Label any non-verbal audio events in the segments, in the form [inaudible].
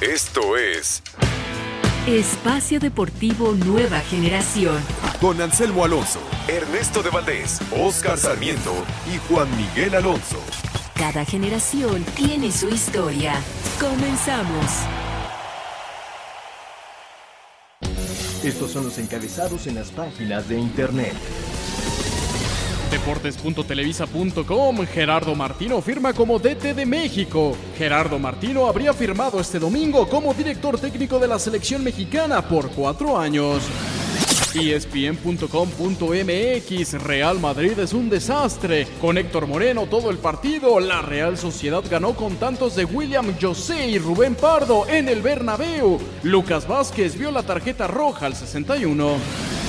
Esto es Espacio Deportivo Nueva Generación. con Anselmo Alonso, Ernesto de Valdés, Oscar Sarmiento y Juan Miguel Alonso. Cada generación tiene su historia. Comenzamos. Estos son los encabezados en las páginas de internet. Deportes.televisa.com Gerardo Martino firma como DT de México. Gerardo Martino habría firmado este domingo como director técnico de la selección mexicana por cuatro años. ESPN.com.mx Real Madrid es un desastre. Con Héctor Moreno todo el partido, la Real Sociedad ganó con tantos de William José y Rubén Pardo en el Bernabéu. Lucas Vázquez vio la tarjeta roja al 61.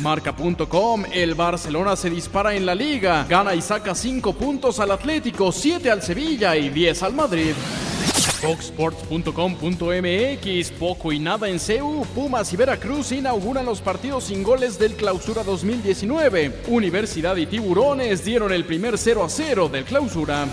Marca.com, el Barcelona se dispara en la liga, gana y saca 5 puntos al Atlético, 7 al Sevilla y 10 al Madrid. Foxsports.com.mx, poco y nada en CEU, Pumas y Veracruz inauguran los partidos sin goles del Clausura 2019. Universidad y Tiburones dieron el primer 0 a 0 del Clausura.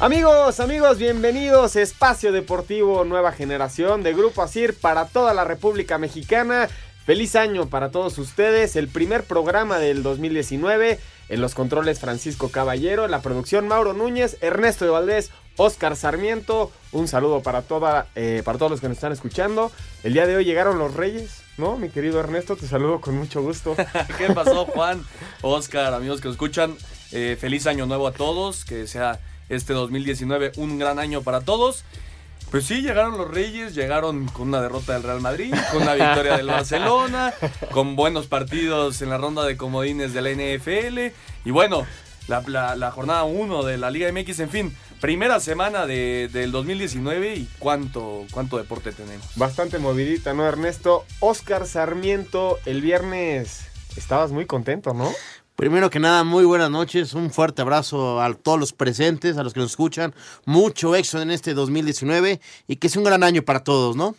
Amigos, amigos, bienvenidos a Espacio Deportivo Nueva Generación de Grupo Asir para toda la República Mexicana. Feliz año para todos ustedes, el primer programa del 2019. En los controles Francisco Caballero, la producción Mauro Núñez, Ernesto de Valdés, Oscar Sarmiento. Un saludo para, toda, eh, para todos los que nos están escuchando. El día de hoy llegaron los Reyes, ¿no? Mi querido Ernesto, te saludo con mucho gusto. [laughs] ¿Qué pasó, Juan? Oscar, amigos que nos escuchan. eh, feliz año nuevo a todos. Que sea este 2019 un gran año para todos. Pues sí, llegaron los Reyes, llegaron con una derrota del Real Madrid, con una victoria del Barcelona, [laughs] con buenos partidos en la ronda de comodines de la NFL. Y bueno, la, la- la jornada 1 de la Liga MX, en fin, primera semana de- del 2019 y cuánto, cuánto deporte tenemos. Bastante movidita, ¿no, Ernesto? Oscar Sarmiento, el viernes estabas muy contento, ¿no? Primero que nada, muy buenas noches, un fuerte abrazo a todos los presentes, a los que nos escuchan, mucho éxito en este 2019 y que sea un gran año para todos, ¿no?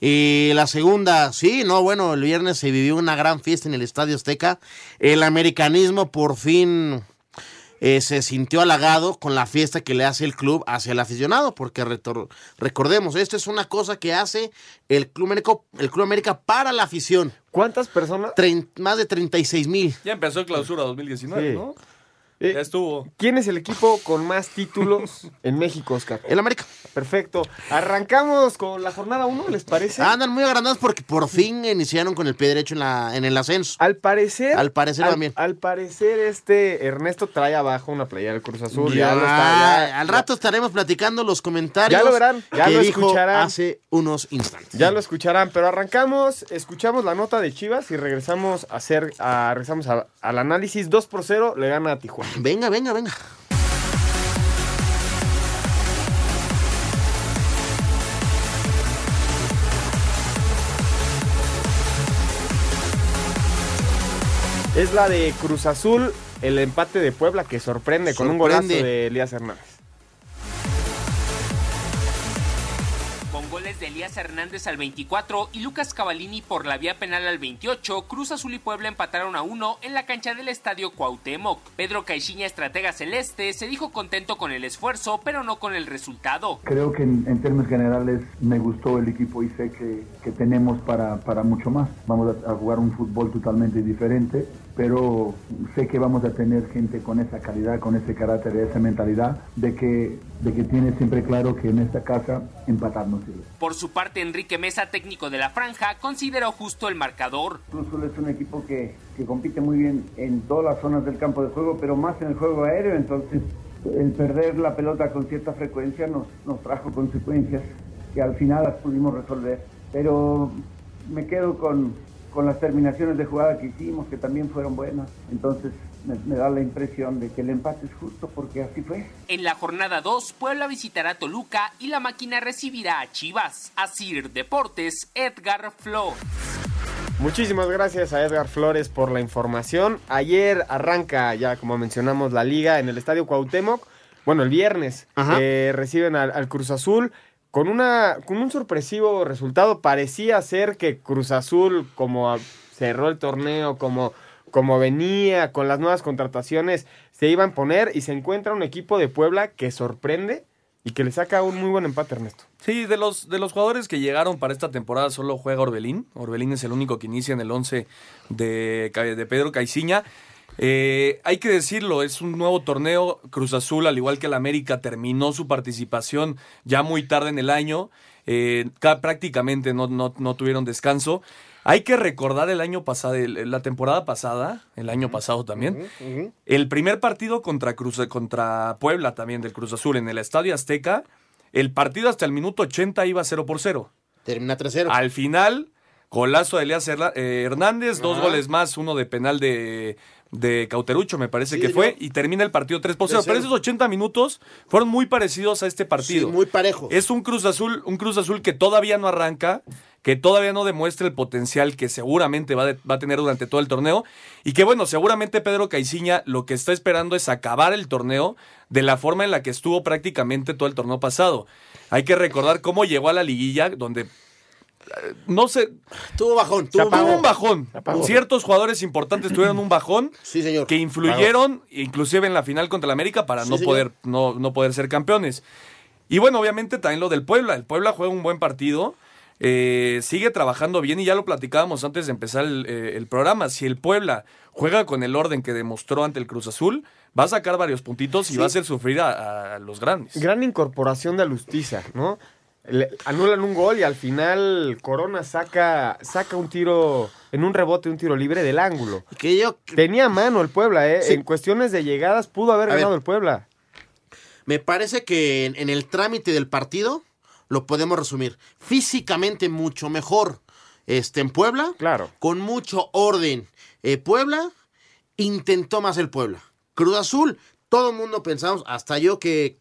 Y la segunda, sí, no, bueno, el viernes se vivió una gran fiesta en el Estadio Azteca, el americanismo por fin eh, se sintió halagado con la fiesta que le hace el club hacia el aficionado, porque recordemos, esto es una cosa que hace el Club América, el Club América para la afición, ¿Cuántas personas? Trein- más de 36 mil. Ya empezó el clausura 2019, Sí. ¿no? Eh, Ya estuvo. ¿Quién es el equipo con más títulos en México, Oscar? El América. Perfecto. Arrancamos con la jornada 1, ¿les parece? Andan muy agrandados porque por fin iniciaron con el pie derecho en, la, en el ascenso. Al parecer. Al parecer al, también. Al parecer, este Ernesto trae abajo una playera del Cruz Azul. Ya, Ya, lo está. ya- al rato estaremos platicando los comentarios. Ya lo verán, ya que lo dijo escucharán. hace unos instantes. Ya lo escucharán, pero arrancamos, escuchamos la nota de Chivas y regresamos a hacer, a, regresamos a- al análisis. 2 por 0 le gana a Tijuana. Venga, venga, venga. Es la de Cruz Azul, el empate de Puebla que sorprende, con un golazo de Elías Hernández. Goles de Elías Hernández al 24 y Lucas Cavallini por la vía penal al 28, Cruz Azul y Puebla empataron a uno en la cancha del estadio Cuauhtémoc. Pedro Caixinha, estratega celeste, se dijo contento con el esfuerzo, pero no con el resultado. Creo que en, en términos generales me gustó el equipo y sé que, que tenemos para, para mucho más. Vamos a, a jugar un fútbol totalmente diferente, pero sé que vamos a tener gente con esa calidad, con ese carácter, esa mentalidad de que, de que tiene siempre claro que en esta casa empatar no sirve. Por su parte, Enrique Mesa, técnico de la franja, consideró justo el marcador. Cruz Azul es un equipo que, que compite muy bien en todas las zonas del campo de juego, pero más en el juego aéreo, entonces el perder la pelota con cierta frecuencia nos, nos trajo consecuencias que al final las pudimos resolver. Pero me quedo con, con las terminaciones de jugada que hicimos, que también fueron buenas. Entonces me, me da la impresión de que el empate es justo porque así fue. En la jornada 2, Puebla visitará a Toluca y la máquina recibirá a Chivas. Asir Deportes, Edgar Flo. Muchísimas gracias a Edgar Flores por la información. Ayer arranca ya, como mencionamos, la liga en el Estadio Cuauhtémoc. Bueno, el viernes eh, reciben al, al Cruz Azul con, una, con un sorpresivo resultado. Parecía ser que Cruz Azul, como cerró el torneo, como como venía, con las nuevas contrataciones, se iba a poner y se encuentra un equipo de Puebla que sorprende y que le saca un muy buen empate, Ernesto. Sí, de los, de los jugadores que llegaron para esta temporada solo juega Orbelín. Orbelín es el único que inicia en el 11 de, de Pedro Caiciña. Eh, hay que decirlo, es un nuevo torneo. Cruz Azul, al igual que el América, terminó su participación ya muy tarde en el año. Eh, ca- prácticamente no, no, no tuvieron descanso. Hay que recordar el año pasado, el- la temporada pasada, el año pasado también, el primer partido contra, Cruz, contra Puebla también del Cruz Azul en el Estadio Azteca, el partido hasta el minuto 80 iba 0 por 0. Termina 3-0. Al final, golazo de Elías eh, Hernández, dos goles más, uno de penal de, de Cauterucho, me parece Sí, que fue, y termina el partido 3 por 0. 3-0. Pero esos 80 minutos fueron muy parecidos a este partido. Sí, muy parejo. Es un Cruz Azul, un Cruz Azul que todavía no arranca, que todavía no demuestra el potencial que seguramente va, de- va a tener durante todo el torneo. Y que bueno, seguramente Pedro Caiciña lo que está esperando es acabar el torneo de la forma en la que estuvo prácticamente todo el torneo pasado. Hay que recordar cómo llegó a la liguilla, donde no sé, Tuvo bajón, tuvo, tuvo un bajón. Ciertos jugadores importantes tuvieron un bajón [clears throat] Sí, señor. que influyeron inclusive en la final contra el América para Sí, no señor. poder no, no poder ser campeones. Y bueno, obviamente también lo del Puebla. El Puebla juega un buen partido. eh, sigue trabajando bien y ya lo platicábamos antes de empezar el, eh, el programa. Si el Puebla juega con el orden que demostró ante el Cruz Azul, va a sacar varios puntitos y va a hacer sufrir a, a los grandes. Gran incorporación de Alustiza, ¿no? Le- anulan un gol y al final Corona saca, saca un tiro, en un rebote, un tiro libre del ángulo. Que yo Tenía mano el Puebla, ¿eh? Sí. En cuestiones de llegadas pudo haber A ganado ver. el Puebla. Me parece que en, en el trámite del partido lo podemos resumir. Físicamente mucho mejor este, en Puebla. Claro. Con mucho orden. Eh, Puebla intentó más el Puebla. Cruz Azul, todo el mundo pensamos, hasta yo que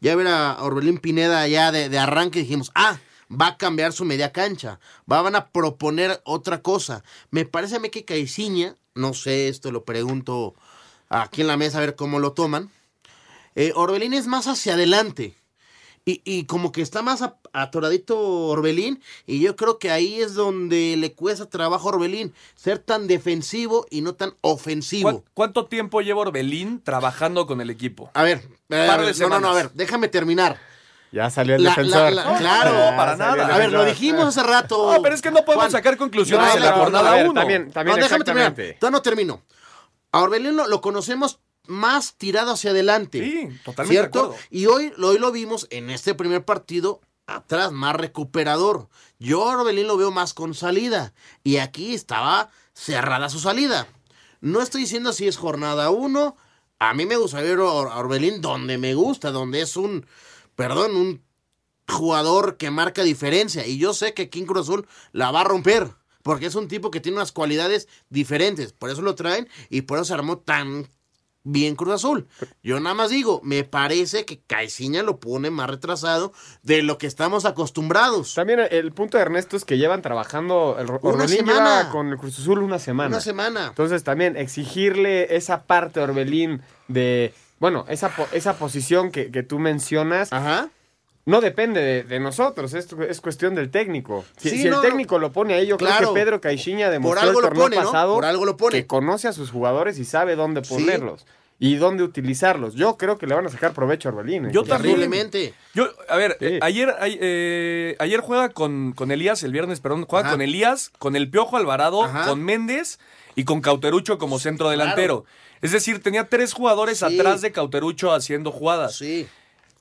ya ver a Orbelín Pineda ya de, de arranque dijimos, ah, va a cambiar su media cancha, va, van a proponer otra cosa. Me parece a mí que Caiciña, no sé, esto lo pregunto aquí en la mesa a ver cómo lo toman. Eh, Orbelín es más hacia adelante. Y, y como que está más atoradito Orbelín. Y yo creo que ahí es donde le cuesta trabajo a Orbelín. Ser tan defensivo y no tan ofensivo. ¿Cuán- ¿Cuánto tiempo lleva Orbelín trabajando con el equipo? A ver, de no, no, no, a ver, déjame terminar. Ya salió el La- defensor. la- la- claro, no, para nada. A ver, lo dijimos hace rato. No, pero es que no podemos Juan, sacar conclusiones no, en la jornada a ver, 1. También, también no, déjame terminar. Todavía no termino. A Orbelín lo, lo conocemos más tirado hacia adelante. Sí, totalmente de ¿Cierto? acuerdo. Y hoy, hoy lo vimos en este primer partido atrás, más recuperador. Yo a Orbelín lo veo más con salida. Y aquí estaba cerrada su salida. No estoy diciendo si es jornada 1. A mí me gusta ver a Or- a Orbelín donde me gusta, donde es un, perdón, un jugador que marca diferencia. Y yo sé que en Cruz Azul la va a romper. Porque es un tipo que tiene unas cualidades diferentes. Por eso lo traen y por eso se armó tan bien Cruz Azul. Yo nada más digo, me parece que Caiciña lo pone más retrasado de lo que estamos acostumbrados. También el punto de Ernesto es que llevan trabajando. El Orbelín semana. lleva con el Cruz Azul una semana. Una semana. Entonces también exigirle esa parte a Orbelín de. Bueno, esa, po- esa posición que, que tú mencionas Ajá. No depende de, de nosotros, es, es cuestión del técnico. Si, Sí, si no, el técnico lo pone ahí, yo claro. creo que Pedro Caixinha demostró algo el lo torneo pasado Por algo lo pone. que conoce a sus jugadores y sabe dónde Sí. ponerlos y dónde utilizarlos. Yo creo que le van a sacar provecho a Orbelín. ¿eh? Yo también. Terriblemente. Yo, a ver, Sí. eh, ayer, ay- eh, ayer juega con, con Elías, el viernes, perdón, juega Ajá. con Elías, con el Piojo Alvarado, Ajá. con Méndez y con Cauterucho como centro delantero. Es decir, tenía tres jugadores Sí. atrás de Cauterucho haciendo jugadas. Sí.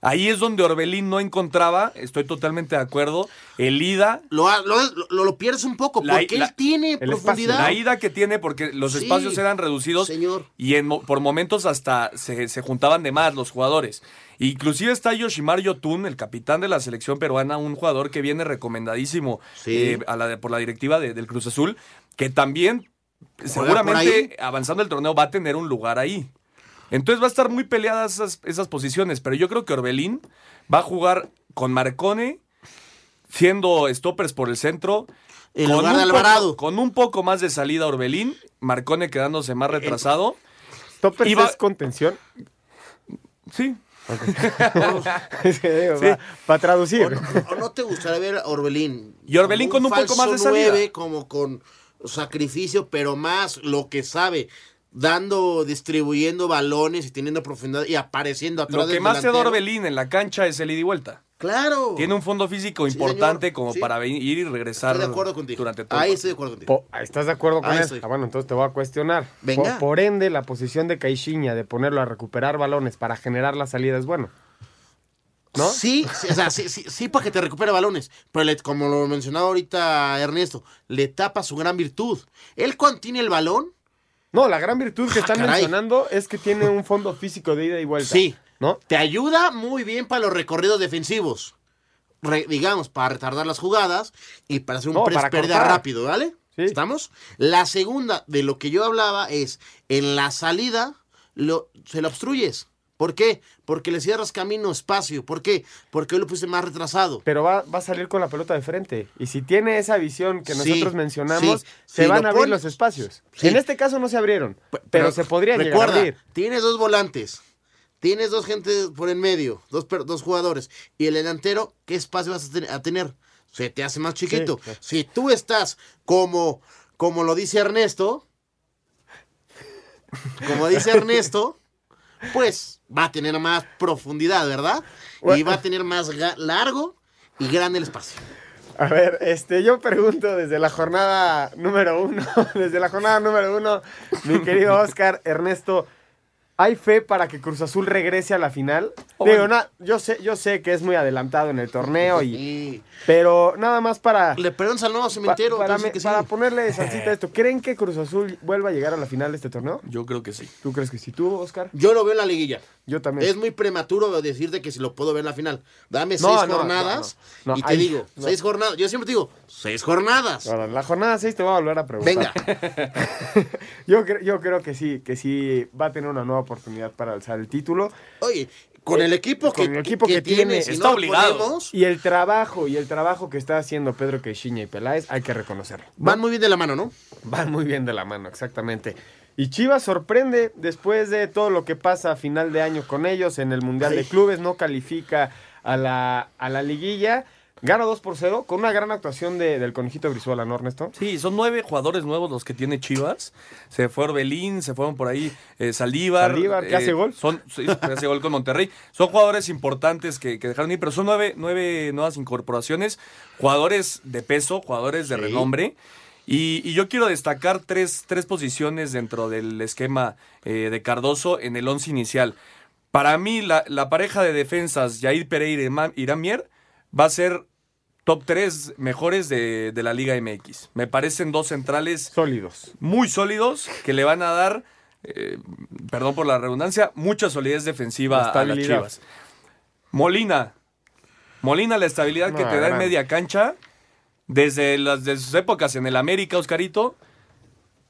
Ahí es donde Orbelín no encontraba, estoy totalmente de acuerdo, el ida, Lo, ha- lo, lo- lo pierdes un poco La- porque la- él tiene profundidad. la ida que tiene porque los Sí. espacios eran reducidos Señor. y en, mo- por momentos hasta se, se juntaban de más los jugadores. Inclusive está Yoshimar Yotun, el capitán de la selección peruana, un jugador que viene recomendadísimo Sí. eh, a la de- por la directiva de- del Cruz Azul, que también seguramente avanzando el torneo va a tener un lugar ahí. Entonces va a estar muy peleadas esas, esas posiciones, pero yo creo que Orbelín va a jugar con Marcone, siendo stoppers por el centro. En con lugar de un poco- Alvarado. con un poco más de salida Orbelín, Marcone quedándose más retrasado. ¿Toppers Iba- es contención? Sí. [laughs] [laughs] Sí, Para traducir. ¿O no, o no te gustaría ver a Orbelín? Y Orbelín un con un poco más de salida. como con sacrificio, pero más lo que sabe, dando, distribuyendo balones y teniendo profundidad y apareciendo atrás Lo que del más te da delantero. Orbelín en la cancha es el ida y vuelta. Claro. Tiene un fondo físico Sí, importante señor. como Sí. para venir y regresar Estoy de acuerdo contigo. durante todo. Ahí estoy de acuerdo contigo. Po- ¿Estás de acuerdo con estoy. Ah, bueno, entonces te voy a cuestionar. Venga. Por, por ende, la posición de Caixinha de ponerlo a recuperar balones para generar la salida es bueno. ¿No? Sí, sí, o sea, sí, sí, sí para que te recupere balones, pero le- como lo mencionaba ahorita Ernesto, le tapa su gran virtud. Él cuando tiene el balón, No, la gran virtud que Ah, están caray. mencionando es que tiene un fondo físico de ida y vuelta. sí, ¿No? te ayuda muy bien para los recorridos defensivos. Re- digamos, para retardar las jugadas y para hacer un No, press pérdida rápido, ¿vale? Sí. ¿Estamos? La segunda de lo que yo hablaba es, en la salida lo, se lo obstruyes. ¿Por qué? Porque le cierras camino, espacio. ¿Por qué? Porque hoy lo puse más retrasado. Pero va, va a salir con la pelota de frente. Y si tiene esa visión que Sí, nosotros mencionamos, sí. se van lo a abrir los espacios. En este caso no se abrieron, Pe- pero, se podrían llegar recuerda, a abrir. Tienes dos volantes, tienes dos gente por en medio, dos, dos jugadores. Y el delantero, ¿qué espacio vas a, ten- a tener? Se te hace más chiquito. Si tú estás como, como lo dice Ernesto, como dice Ernesto, pues va a tener más profundidad, ¿verdad? Y va a tener más largo y grande el espacio. A ver, este, yo pregunto desde la jornada número uno, [laughs] desde la jornada número uno, mi querido [laughs] Oscar, Ernesto, ¿hay fe para que Cruz Azul regrese a la final? Oh, Digo, bueno. na- yo sé, yo sé que es muy adelantado en el torneo y, Y pero nada más para le preguntas al nuevo pa- cementero. para, entonces me- que sí. para ponerle salsita a esto. [laughs] ¿Creen que Cruz Azul vuelva a llegar a la final de este torneo? Yo creo que sí. ¿Tú crees que sí? ¿Tú, Oscar? Yo lo veo en la liguilla. Yo también. Es muy prematuro decirte que si lo puedo ver en la final. Dame No, seis no, jornadas no, y te digo, seis jornadas. Yo siempre te digo, seis jornadas. Ahora, la jornada 6 te voy a volver a preguntar. Venga. [laughs] yo, yo creo que sí, que sí va a tener una nueva oportunidad para alzar el título. Oye, con el equipo que, Con el equipo que tiene, si está no obligado. Y el trabajo, y el trabajo que está haciendo Pedro Queixinha y Peláez, hay que reconocerlo. van muy bien de la mano, ¿no? Van muy bien de la mano, exactamente. Y Chivas sorprende después de todo lo que pasa a final de año con ellos en el Mundial de. Clubes, no califica a la, a la liguilla. Gana 2 por 0 con una gran actuación de- del conejito Brizuela, ¿no, Ernesto? Sí, son nueve jugadores nuevos los que tiene Chivas. Se fue Orbelín, se fueron por ahí eh, Saldívar. Saldívar, ¿que hace gol? Son, sí, que hace gol con Monterrey. Son jugadores importantes que, que dejaron ir, pero son nueve, nueve nuevas incorporaciones. Jugadores de peso, jugadores de Sí. renombre. Y, y yo quiero destacar tres, tres posiciones dentro del esquema eh, de Cardoso en el once inicial. Para mí, la, la pareja de defensas, Jair Pereira y Ma- Irán Mier, va a ser top 3 mejores de, de la Liga MX. Me parecen dos centrales Sólidos. muy sólidos que le van a dar, eh, perdón por la redundancia, mucha solidez defensiva a las. Chivas. Molina. Molina, la estabilidad que te da en media cancha, desde las de sus épocas en el América, Oscarito,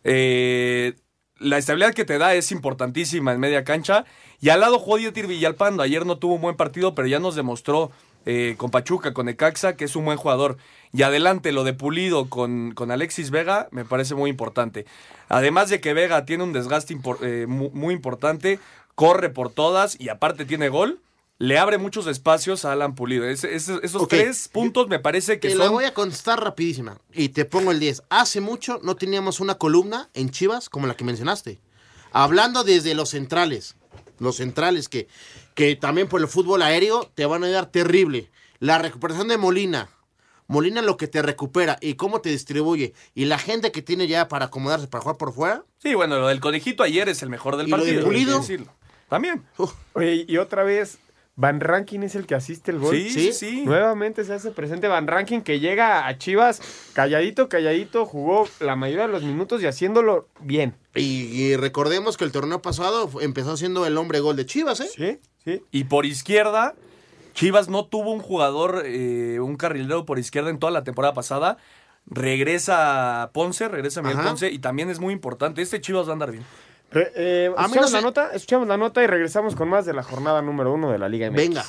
eh, la estabilidad que te da es importantísima en media cancha. Y al lado jugó Dieter Villalpando. Ayer no tuvo un buen partido, pero ya nos demostró eh, con Pachuca, con Ecaxa, que es un buen jugador. Y adelante, lo de Pulido con, con Alexis Vega me parece muy importante. Además de que Vega tiene un desgaste impor- eh, mu- muy, importante, corre por todas y aparte tiene gol. Le abre muchos espacios a Alan Pulido. Esos tres puntos me parece que Te la son voy a contestar rapidísima. Y te pongo el 10. Hace mucho no teníamos una columna en Chivas como la que mencionaste. Hablando desde los centrales. Los centrales que, que también por el fútbol aéreo te van a ayudar terrible. La recuperación de Molina. Molina lo que te recupera y cómo te distribuye. Y la gente que tiene ya para acomodarse para jugar por fuera. Sí, bueno, lo del conejito ayer es el mejor del ¿Y lo de partido. Pulido? También. Oye, y otra vez, Van Rankin es el que asiste el gol. Sí, ¿Sí? sí. Nuevamente se hace presente Van Rankin que llega a Chivas calladito, calladito, jugó la mayoría de los minutos y haciéndolo bien. y, y recordemos que el torneo pasado empezó siendo el hombre gol de Chivas, ¿eh? Sí, sí. Y por izquierda, Chivas no tuvo un jugador, eh, un carrilero por izquierda en toda la temporada pasada. Regresa Ponce, regresa Miguel Ajá. Ponce y también es muy importante. Este Chivas va a andar bien. Re- eh, A mí escuchamos no la nota, escuchamos la nota y regresamos con más de la jornada número uno de la Liga MX. Venga.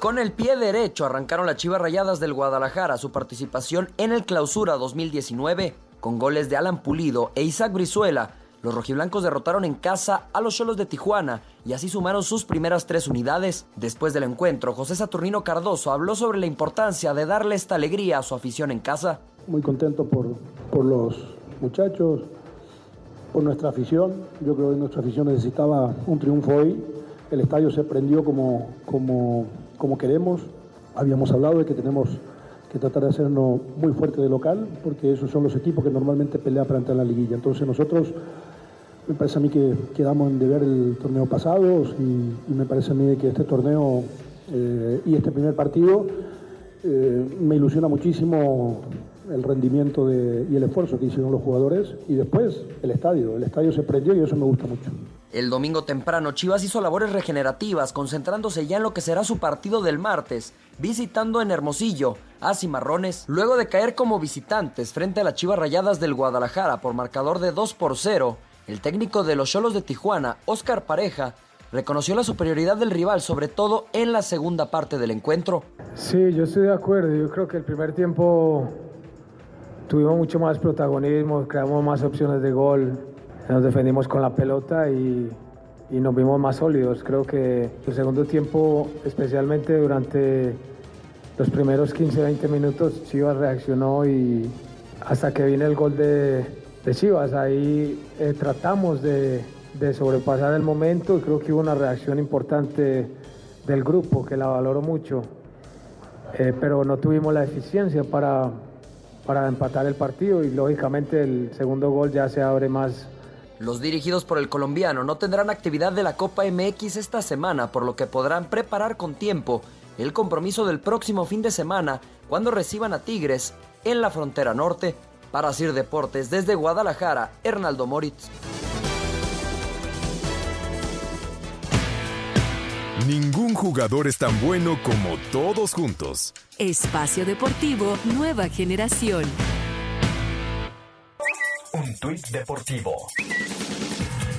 Con el pie derecho arrancaron las Chivas Rayadas del Guadalajara su participación en el Clausura 2019 con goles de Alan Pulido e Isaac Brizuela. Los rojiblancos derrotaron en casa a los Cholos de Tijuana y así sumaron sus primeras tres unidades. Después del encuentro, José Saturnino Cardoso habló sobre la importancia de darle esta alegría a su afición en casa. Muy contento por, por los muchachos, por nuestra afición. Yo creo que nuestra afición necesitaba un triunfo hoy. El estadio se prendió como, como, como queremos. Habíamos hablado de que tenemos que tratar de hacernos muy fuerte de local, porque esos son los equipos que normalmente pelean para entrar en la liguilla. Entonces nosotros, me parece a mí que quedamos en deber el torneo pasado y, me parece a mí que este torneo eh, y este primer partido eh, me ilusiona muchísimo el rendimiento y el esfuerzo que hicieron los jugadores y después el estadio. El estadio se prendió y eso me gusta mucho. El domingo temprano, Chivas hizo labores regenerativas, concentrándose ya en lo que será su partido del martes, visitando en Hermosillo a Cimarrones, luego de caer como visitantes frente a las Chivas Rayadas del Guadalajara por marcador de 2 por 0. El técnico de los Cholos de Tijuana, Oscar Pareja, reconoció la superioridad del rival, sobre todo en la segunda parte del encuentro. Sí, yo estoy de acuerdo. Yo creo que el primer tiempo tuvimos mucho más protagonismo, creamos más opciones de gol, nos defendimos con la pelota y, nos vimos más sólidos. Creo que el segundo tiempo, especialmente durante los primeros 15-20 minutos, Chivas reaccionó y hasta que viene el gol de, Chivas, ahí eh, tratamos de, de, sobrepasar el momento y creo que hubo una reacción importante del grupo que la valoro mucho, eh, pero no tuvimos la eficiencia para, para empatar el partido y lógicamente el segundo gol ya se abre más los dirigidos por el colombiano no tendrán actividad de la Copa MX esta semana, por lo que podrán preparar con tiempo el compromiso del próximo fin de semana cuando reciban a Tigres en la frontera norte. Para Sir Deportes desde Guadalajara, Hernaldo Moritz. Ningún jugador es tan bueno como todos juntos. Espacio Deportivo Nueva Generación. Tuit deportivo.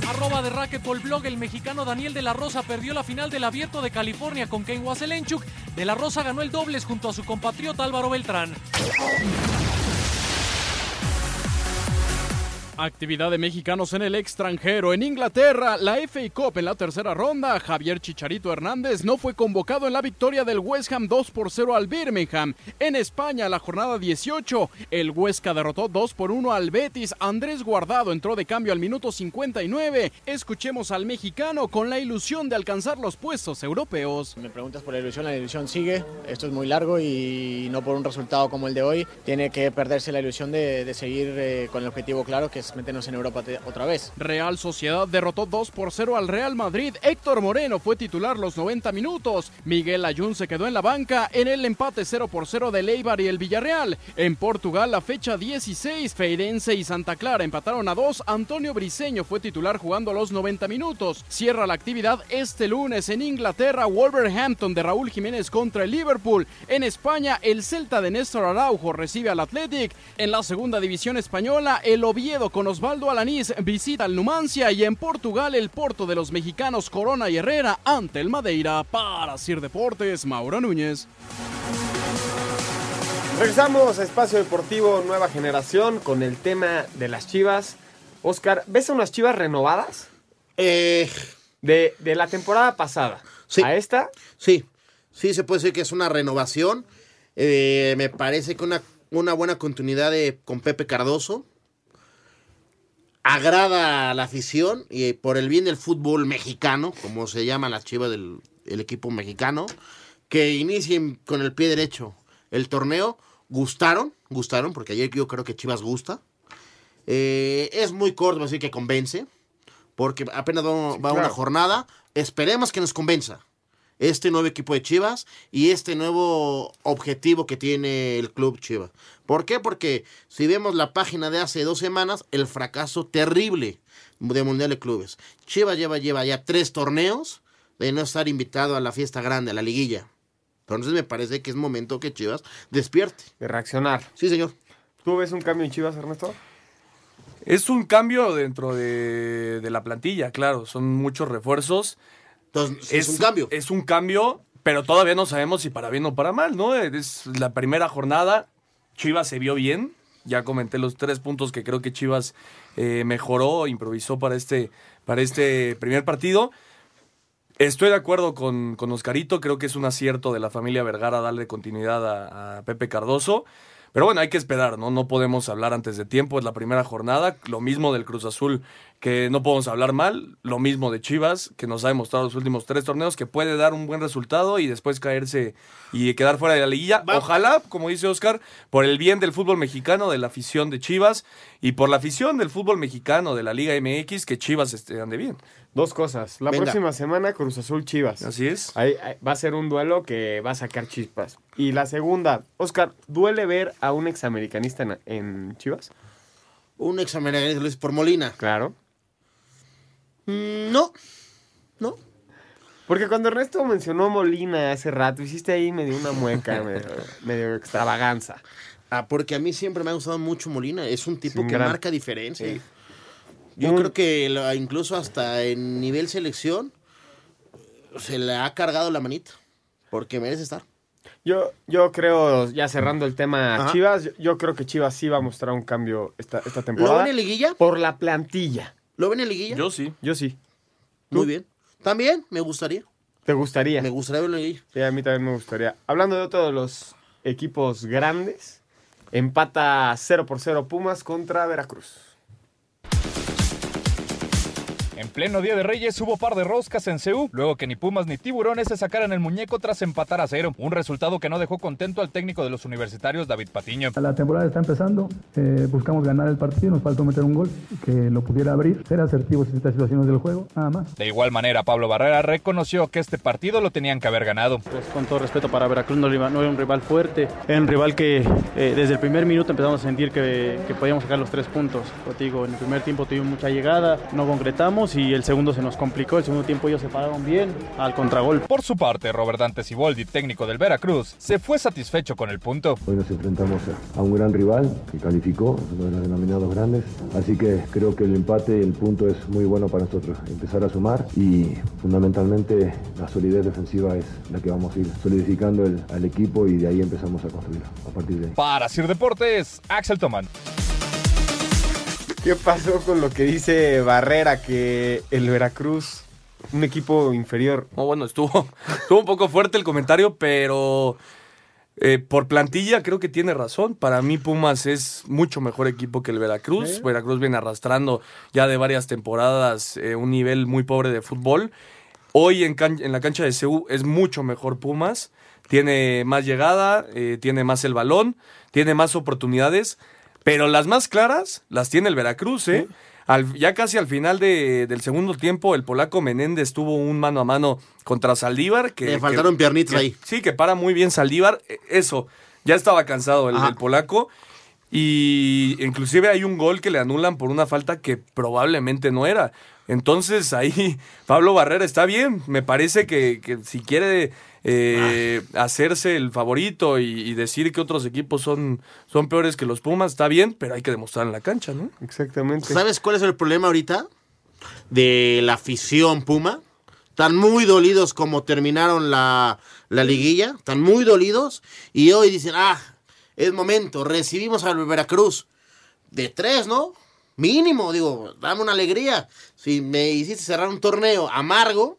Arroba de Racquetball Blog, el mexicano Daniel de la Rosa perdió la final del Abierto de California con Ken Waselenchuk. De la Rosa ganó el dobles junto a su compatriota Álvaro Beltrán. Actividad de mexicanos en el extranjero. En Inglaterra, la FA Cup en la tercera ronda. Javier Chicharito Hernández no fue convocado en la victoria del West Ham 2 por 0 al Birmingham. En España, la jornada 18, el Huesca derrotó 2 por 1 al Betis. Andrés Guardado entró de cambio al minuto 59. Escuchemos al mexicano con la ilusión de alcanzar los puestos europeos. Me preguntas por la ilusión, la ilusión sigue. Esto es muy largo y no por un resultado como el de hoy. Tiene que perderse la ilusión de, seguir eh, con el objetivo claro que es meternos en Europa otra vez. Real Sociedad derrotó 2 por 0 al Real Madrid. Héctor Moreno fue titular los 90 minutos. Miguel Ayun se quedó en la banca en el empate 0 por 0 de Eibar y el Villarreal. En Portugal, la fecha 16, Feirense y Santa Clara empataron a 2. Antonio Briseño fue titular jugando los 90 minutos. Cierra la actividad este lunes en Inglaterra, Wolverhampton de Raúl Jiménez contra el Liverpool. En España, el Celta de Néstor Araujo recibe al Athletic. En la segunda división española, el Oviedo con Osvaldo Alanís visita al Numancia y en Portugal el Porto de los mexicanos Corona y Herrera ante el Madeira. Para Sir Deportes, Mauro Núñez. Regresamos a Espacio Deportivo Nueva Generación con el tema de las chivas. Oscar, ¿ves unas chivas renovadas? Eh, de, de, la temporada pasada sí, a esta. Sí, sí, se puede decir que es una renovación. Eh, me parece que una, una buena continuidad de, con Pepe Cardoso agrada a la afición y por el bien del fútbol mexicano, como se llama la chiva del el equipo mexicano, que inicien con el pie derecho el torneo. Gustaron, gustaron, porque ayer yo creo que Chivas gusta. Eh, es muy corto, así que convence, porque apenas va, va claro. una jornada. Esperemos que nos convenza este nuevo equipo de Chivas y este nuevo objetivo que tiene el club Chivas. ¿Por qué? Porque si vemos la página de hace dos semanas, el fracaso terrible de Mundial de Clubes. Chivas lleva, lleva ya tres torneos de no estar invitado a la fiesta grande, a la liguilla. Entonces me parece que es momento que Chivas despierte. De reaccionar. Sí, señor. ¿Tú ves un cambio en Chivas, Ernesto? Es un cambio dentro de, de la plantilla, claro. Son muchos refuerzos. Entonces, es, es, un cambio. Es un cambio, pero todavía no sabemos si para bien o para mal, ¿no? Es la primera jornada. Chivas se vio bien. Ya comenté los tres puntos que creo que Chivas eh, mejoró, improvisó para este, para este primer partido. Estoy de acuerdo con, con Oscarito, creo que es un acierto de la familia Vergara darle continuidad a, a Pepe Cardoso. Pero bueno, hay que esperar, ¿no? No podemos hablar antes de tiempo, es la primera jornada. Lo mismo del Cruz Azul, que no podemos hablar mal. Lo mismo de Chivas, que nos ha demostrado los últimos tres torneos que puede dar un buen resultado y después caerse y quedar fuera de la liguilla. Ojalá, como dice Oscar, por el bien del fútbol mexicano, de la afición de Chivas y por la afición del fútbol mexicano, de la Liga MX, que Chivas esté ande bien. Dos cosas. La Venga. próxima semana, Cruz Azul Chivas. Así es. Ahí, ahí va a ser un duelo que va a sacar chispas. Y la segunda, Oscar, ¿duele ver a un examericanista en, en Chivas? Un examericanista, Luis, por Molina. Claro. Mm, no. No. Porque cuando Ernesto mencionó Molina hace rato, hiciste ahí medio una mueca, [laughs] medio, medio extravaganza. Ah, porque a mí siempre me ha gustado mucho Molina. Es un tipo que gran- marca diferencia. Sí. Yo Un- creo que lo- incluso hasta en nivel selección se le ha cargado la manita. Porque merece estar. Yo, yo creo, ya cerrando el tema Ajá. Chivas, yo, yo creo que Chivas sí va a mostrar un cambio esta, esta ¿Lo temporada. en liguilla? Por la plantilla. ¿Lo ven en liguilla? Yo sí. Yo sí. Muy bien. También me gustaría. ¿Te gustaría? Me gustaría verlo en liguilla. Sí, a mí también me gustaría. Hablando de otro de los equipos grandes, empata 0 por 0 Pumas contra Veracruz. En pleno Día de Reyes hubo par de roscas en CEU, luego que ni Pumas ni Tiburones se sacaran el muñeco tras empatar a cero, un resultado que no dejó contento al técnico de los universitarios David Patiño. La temporada está empezando, eh, buscamos ganar el partido, nos faltó meter un gol que lo pudiera abrir, ser asertivos en estas situaciones del juego, nada más. De igual manera, Pablo Barrera reconoció que este partido lo tenían que haber ganado. Pues con todo respeto para Veracruz, no, era no era un rival fuerte, era un rival que eh, desde el primer minuto empezamos a sentir que, que podíamos sacar los tres puntos. Como te digo, en el primer tiempo tuvimos mucha llegada, no concretamos y el segundo se nos complicó. El segundo tiempo ellos se pararon bien al contragol. Por su parte, Robert Dante Siboldi, técnico del Veracruz, se fue satisfecho con el punto. Hoy nos enfrentamos a, a un gran rival que calificó, uno de los denominados grandes, así que creo que el empate y el punto es muy bueno para nosotros, empezar a sumar y fundamentalmente la solidez defensiva es la que vamos a ir solidificando el- al equipo y de ahí empezamos a construir a partir de ahí. Para Sir Deportes, Axel Toman. ¿Qué pasó con lo que dice Barrera que el Veracruz, un equipo inferior? No, bueno, estuvo, [laughs] estuvo un poco fuerte el comentario, pero eh, por plantilla creo que tiene razón. Para mí Pumas es mucho mejor equipo que el Veracruz. Veracruz viene arrastrando ya de varias temporadas eh, un nivel muy pobre de fútbol. Hoy en, can- en la cancha de CEU es mucho mejor Pumas. Tiene más llegada, eh, tiene más el balón, tiene más oportunidades. Pero las más claras las tiene el Veracruz, ¿eh? Al- ya casi al final de- del segundo tiempo, el polaco Menéndez tuvo un mano a mano contra Saldívar. Que, Le faltaron que- piernitas que- ahí. Sí, que para muy bien Saldívar. E- Eso, ya estaba cansado el polaco. Y inclusive hay un gol que le anulan por una falta que probablemente no era. Entonces ahí [laughs] Pablo Barrera está bien. Me parece que, que si quiere eh, hacerse el favorito y, y decir que otros equipos son, son peores que los Pumas, está bien, pero hay que demostrar en la cancha, ¿no? Exactamente. ¿Sabes cuál es el problema ahorita? De la afición Puma. Están muy dolidos como terminaron la, la liguilla. Están muy dolidos. Y hoy dicen, ah, es momento. Recibimos al Veracruz. De tres, ¿no? Mínimo, digo, dame una alegría. Si me hiciste cerrar un torneo amargo,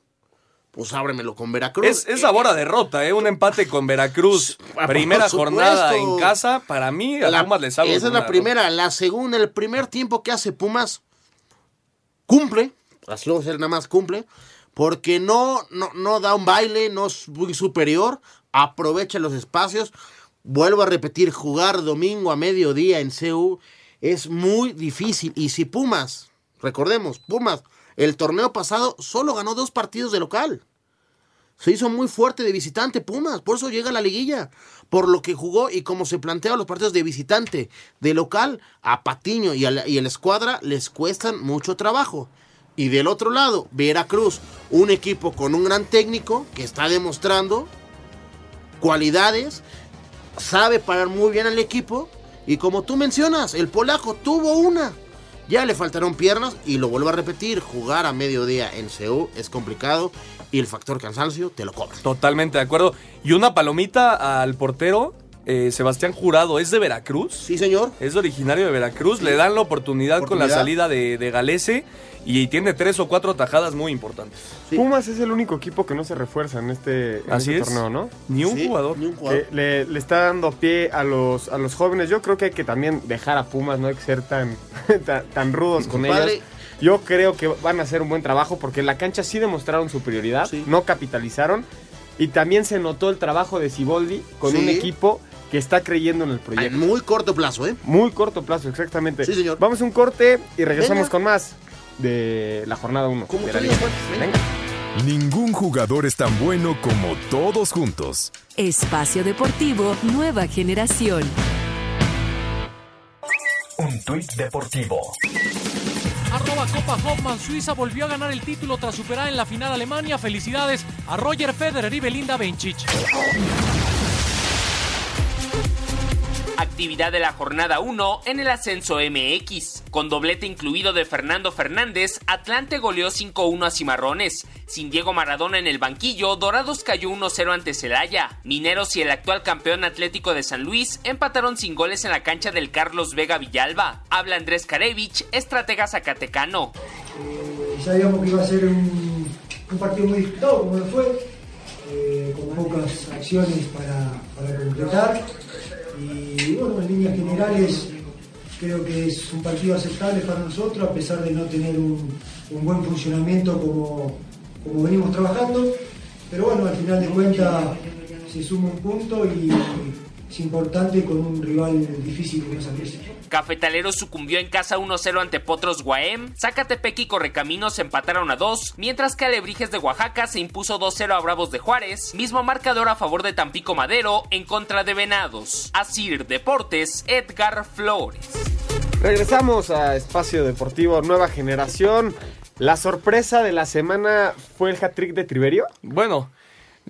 pues ábremelo con Veracruz. Es, es sabor a derrota, ¿eh? Un empate con Veracruz. [laughs] Ah, Primera jornada en casa, para mí, a La- Pumas le salgo Esa es la primera. La segunda, el primer tiempo que hace Pumas, cumple. Así lo nada más cumple. Porque no, no, no da un baile, no es muy superior. Aprovecha los espacios. Vuelvo a repetir, jugar domingo a mediodía en CU es muy difícil. Y si Pumas, recordemos, Pumas, el torneo pasado solo ganó dos partidos de local. Se hizo muy fuerte de visitante Pumas, por eso llega a la liguilla. Por lo que jugó y como se plantean los partidos de visitante, de local, a Patiño y a la, y a la escuadra les cuestan mucho trabajo. Y del otro lado, Veracruz, un equipo con un gran técnico que está demostrando cualidades, sabe parar muy bien al equipo. Y como tú mencionas, el polaco tuvo una. Ya le faltaron piernas y lo vuelvo a repetir, jugar a mediodía en CEU es complicado y el factor cansancio te lo cobra. Totalmente de acuerdo. Y una palomita al portero eh, Sebastián Jurado, ¿es de Veracruz? Sí, señor. Es originario de Veracruz, le dan la oportunidad, con la salida de, de Galese y tiene tres o cuatro tajadas muy importantes. Pumas es el único equipo que no se refuerza en este, en Así este es. torneo, ¿no? Ni un jugador. Que le, le está dando pie a los, a los jóvenes. Yo creo que hay que también dejar a Pumas, no hay que ser tan, [laughs] tan, tan rudos con Compadre. ellos. Yo creo que van a hacer un buen trabajo porque en la cancha sí demostraron superioridad, no capitalizaron. Y también se notó el trabajo de Siboldi con Sí. un equipo que está creyendo en el proyecto. En muy corto plazo, ¿eh? Muy corto plazo, exactamente. Sí, señor. Vamos a un corte y regresamos Venga. con más de la jornada 1 de la tú liga. digas, Venga. Ningún jugador es tan bueno como todos juntos. Espacio Deportivo Nueva Generación. Un tuit deportivo. Arroba Copa Hoffman, Suiza volvió a ganar el título tras superar en la final Alemania. Felicidades a Roger Federer y Belinda Bencic. Actividad de la jornada 1 en el ascenso MX. Con doblete incluido de Fernando Fernández, Atlante goleó 5-1 a Cimarrones. Sin Diego Maradona en el banquillo, Dorados cayó 1-0 ante Celaya. Mineros y el actual campeón atlético de San Luis empataron sin goles en la cancha del Carlos Vega Villalba. Habla Andrés Karevich, estratega zacatecano. Eh, sabíamos que iba a ser un, un partido muy disputado, como lo fue, eh, con pocas acciones para, para completar. Y bueno, en líneas generales creo que es un partido aceptable para nosotros, a pesar de no tener un, un buen funcionamiento como, como venimos trabajando. Pero bueno, al final de cuentas se suma un punto y es importante con un rival difícil. Cafetalero sucumbió en casa 1-0 ante Potros Guaem, Zacatepec y Correcaminos empataron a 2, mientras que Alebrijes de Oaxaca se impuso 2-0 a Bravos de Juárez, mismo marcador a favor de Tampico Madero en contra de Venados. Asir Deportes, Edgar Flores. Regresamos a Espacio Deportivo Nueva Generación. La sorpresa de la semana fue el hat-trick de Triverio. Bueno,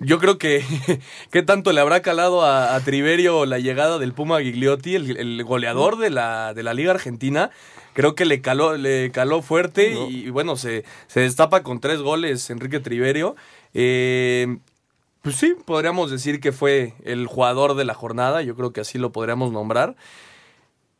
yo creo que [laughs] qué tanto le habrá calado a, a Triverio la llegada del Puma Gigliotti, el, el goleador de la, de la Liga Argentina. Creo que le caló, le caló fuerte y, bueno, se, se destapa con tres goles Enrique Triverio. Eh, pues sí, podríamos decir que fue el jugador de la jornada, yo creo que así lo podríamos nombrar.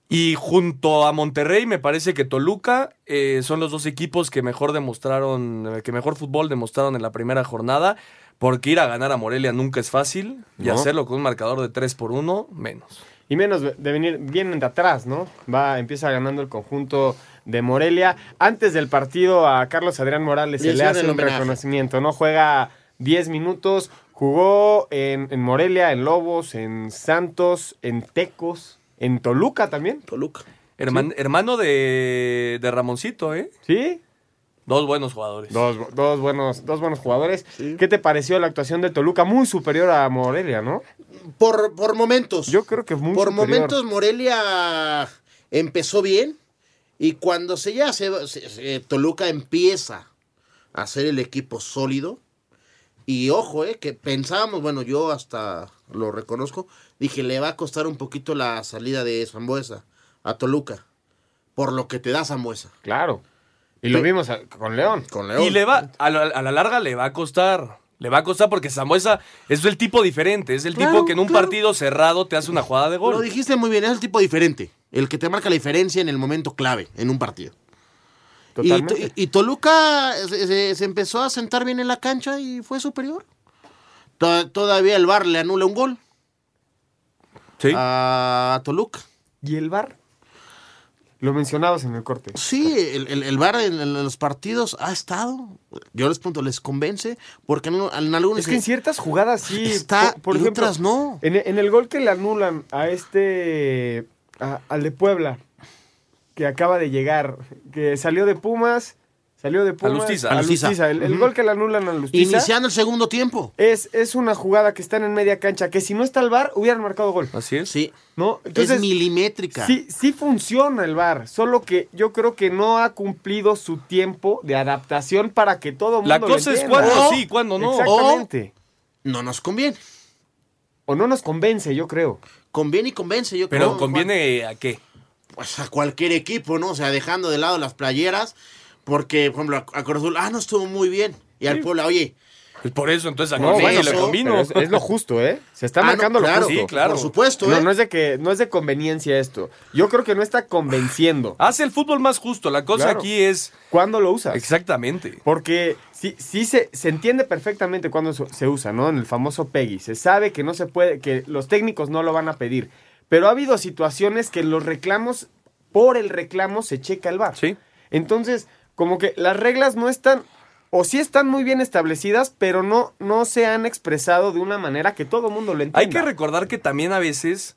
Y junto a Monterrey, me parece que Toluca eh, son los dos equipos que mejor demostraron, que mejor fútbol demostraron en la primera jornada. Porque ir a ganar a Morelia nunca es fácil. Y No. hacerlo con un marcador de 3 por 1, menos. Y menos de venir, vienen de atrás, ¿no? Va, empieza ganando el conjunto de Morelia. Antes del partido a Carlos Adrián Morales Le se le hace un homenaje. reconocimiento, ¿no? Juega 10 minutos, jugó en, en Morelia, en Lobos, en Santos, en Tecos, en Toluca también. Toluca. Herman- Hermano de, de Ramoncito, ¿eh? ¿Sí? Dos buenos jugadores. Dos, dos buenos, dos buenos jugadores. ¿Qué te pareció la actuación de Toluca? Muy superior a Morelia, ¿no? Por, por momentos. Yo creo que muy Por superior. momentos Morelia empezó bien y cuando se ya se, se- se- Toluca empieza a ser el equipo sólido y ojo, eh, que pensábamos, bueno, yo hasta lo reconozco, dije, le va a costar un poquito la salida de Zambuesa a Toluca por lo que te da Zambuesa. Claro. Y lo vimos a- con León. Con Y le va, a la, a la larga le va a costar. Le va a costar porque Zambuesa es el tipo diferente. Es el Claro, tipo que en un claro. partido cerrado te hace una jugada de gol. Lo dijiste muy bien, es el tipo diferente, el que te marca la diferencia en el momento clave, en un partido. Y, Totalmente. Y Toluca se, se- se empezó a sentar bien en la cancha y fue superior. To- todavía el VAR le anula un gol a Toluca. ¿Y el VAR? Lo mencionabas en el corte. Sí, el, el, el VAR en, en los partidos ha estado. Yo les pregunto, ¿les convence? Porque en, en algunos... Es que en ciertas jugadas sí. Está, por, por y ejemplo, otras no. En, en el gol que le anulan a este. a- al de Puebla, que acaba de llegar, que salió de Pumas. Salió de Pumas. Lustiza. A A Lustiza. Lustiza. El, gol que le anulan a Lustiza. Iniciando el segundo tiempo. Es, es una jugada que están en media cancha, que si no está el VAR, hubieran marcado gol. Así es. Sí. ¿No? es milimétrica. Sí, sí funciona el VAR, solo que yo creo que no ha cumplido su tiempo de adaptación para que todo mundo La lo cosa es cuándo sí, cuándo no. Exactamente. No nos conviene. O no nos convence, yo creo. Conviene y convence, yo Pero creo. conviene a qué? Pues a cualquier equipo, ¿no? O sea, dejando de lado las playeras. Porque, por ejemplo, a, a Cruz Azul, ah, no estuvo muy bien. Y al Puebla, oye, Pues por eso, entonces No, acompaña bueno, el pero camino. es, es lo justo, ¿eh? Se está Ah, no, marcando claro, lo justo. sí, claro. Por supuesto, No, ¿eh? no es de que no es de conveniencia esto. Yo creo que no está convenciendo. [sighs] Hace el fútbol más justo. La cosa Claro. aquí es. ¿Cuándo lo usas? Exactamente. Porque sí, sí se, se entiende perfectamente cuándo se- usa, ¿no? En el famoso PEGI. Se sabe que no se puede, que los técnicos no lo van a pedir. Pero ha habido situaciones que los reclamos, por el reclamo se checa el bar. Sí. Entonces, como que las reglas no están, o sí están muy bien establecidas, pero no, no se han expresado de una manera que todo el mundo lo entienda. Hay que recordar que también a veces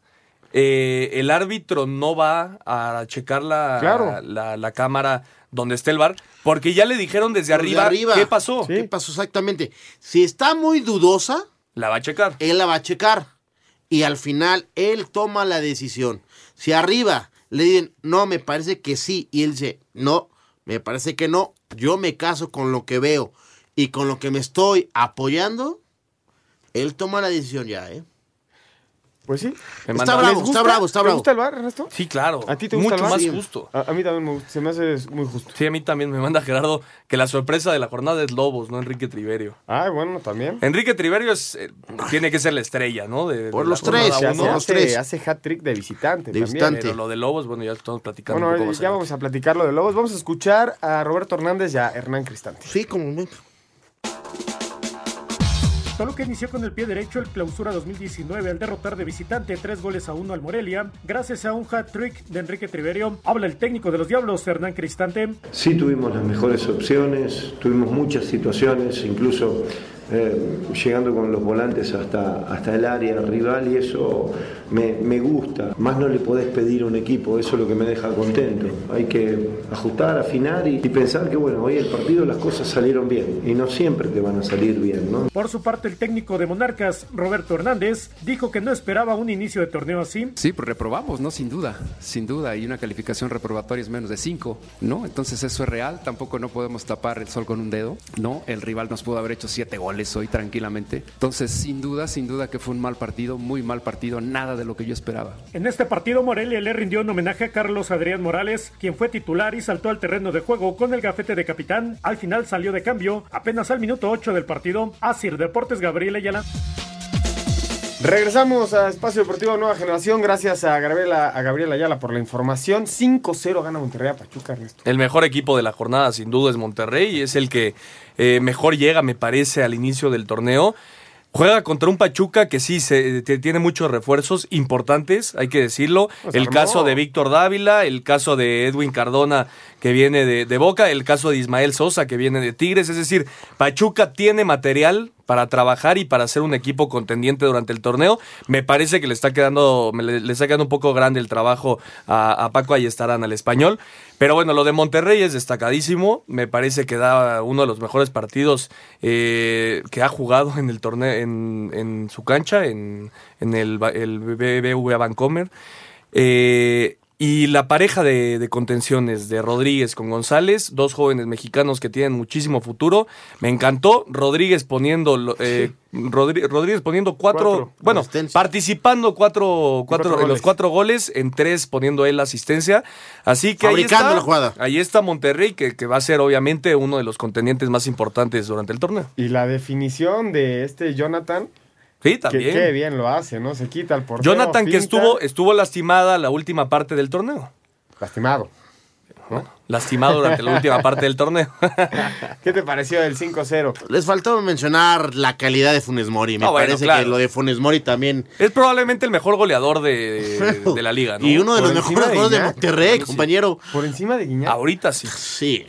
eh, el árbitro no va a checar la, Claro. la, la cámara donde esté el bar, porque ya le dijeron desde Desde arriba, qué pasó. ¿Qué pasó exactamente? Si está muy dudosa, La va a checar. él la va a checar. Y al final, él toma la decisión. Si arriba le dicen, no, me parece que sí, y él dice, no, me parece que no, yo me caso con lo que veo y con lo que me estoy apoyando, él toma la decisión ya, ¿eh? Pues sí. Me Está manda- bravo, está bravo, está ¿Te bravo. gusta el bar, Ernesto? Sí, claro. ¿A ti te gusta Mucho el bar? más Sí. justo. A, a mí también me gusta, se me hace muy justo. Sí, a mí también me manda Gerardo que la sorpresa de la jornada es Lobos, no Enrique Triverio. Ah, bueno, también. Enrique Triverio es, eh, tiene que ser la estrella, ¿no? De, Por de los tres, uno. hace, los hace- tres. hace hat-trick de visitante De también. visitante. Pero lo de Lobos, bueno, ya estamos platicando un Bueno, poco más ya vamos a platicar lo de Lobos. Vamos a escuchar a Roberto Hernández y a Hernán Cristante. Sí, como... Toluca inició con el pie derecho el clausura 2019 al derrotar de visitante tres goles a uno al Morelia, gracias a un hat-trick de Enrique Triverio. Habla el técnico de los Diablos, Hernán Cristante. Sí tuvimos las mejores opciones, tuvimos muchas situaciones, incluso eh, llegando con los volantes hasta, hasta el área rival y eso me, me gusta. Más no le podés pedir a un equipo, eso es lo que me deja contento. Hay que ajustar, afinar y, y pensar que bueno, hoy el partido las cosas salieron bien y no siempre te van a salir bien, ¿no? Por su parte, el técnico de Monarcas, Roberto Hernández, dijo que no esperaba un inicio de torneo así. Sí, pues reprobamos, ¿no? Sin duda, sin duda. Y una calificación reprobatoria es menos de 5, ¿no? Entonces eso es real. Tampoco no podemos tapar el sol con un dedo, ¿no? El rival nos pudo haber hecho 7 goles hoy tranquilamente. Entonces, sin duda, sin duda que fue un mal partido, muy mal partido, nada de lo que yo esperaba. En este partido, Morelia le rindió un homenaje a Carlos Adrián Morales, quien fue titular y saltó al terreno de juego con el gafete de capitán. Al final salió de cambio, apenas al minuto 8 del partido. Asir Deportes, Gabriel Ayala. Regresamos a Espacio Deportivo Nueva Generación. Gracias a Gabriela, a Gabriela Ayala por la información. 5-0 gana Monterrey a Pachuca, Ernesto. El mejor equipo de la jornada, sin duda, es Monterrey y es el que eh, mejor llega, me parece, al inicio del torneo. Juega contra un Pachuca que sí se, te- tiene muchos refuerzos importantes, hay que decirlo. Pues el armó. caso de Víctor Dávila, el caso de Edwin Cardona que viene de, de Boca, el caso de Ismael Sosa que viene de Tigres. Es decir, Pachuca tiene material para trabajar y para ser un equipo contendiente durante el torneo. Me parece que le está quedando, le, está quedando un poco grande el trabajo a, a Paco Ayestarán al español. Pero bueno, lo de Monterrey es destacadísimo. Me parece que da uno de los mejores partidos eh, que ha jugado en el torneo, en, su cancha, en, en el, el BBVA Vancomer. Eh, y la pareja de, de contenciones de Rodríguez con González, dos jóvenes mexicanos que tienen muchísimo futuro. Me encantó. Rodríguez poniendo eh, Rodríguez poniendo cuatro, Cuatro. bueno, participando cuatro, cuatro, Cuatro en los goles. cuatro goles, en tres poniendo él la asistencia. Así que ahí está, la jugada. ahí está Monterrey, que, que va a ser obviamente uno de los contendientes más importantes durante el torneo. Y la definición de este Jonathan, Sí, que también. qué bien lo hace, ¿no? Se quita el portero. Jonathan que estuvo, estuvo lastimada la última parte del torneo. Lastimado. Lastimado durante la última parte del torneo. [laughs] ¿Qué te pareció el 5-0? Les faltó mencionar la calidad de Funes Mori. Me bueno, parece claro. que lo de Funes Mori también. Es probablemente el mejor goleador de, de la liga, ¿no? [laughs] Y uno de Por los mejores de jugadores de. Monterrey, Sí. compañero. Por encima de Guiñac. Ahorita sí. Sí,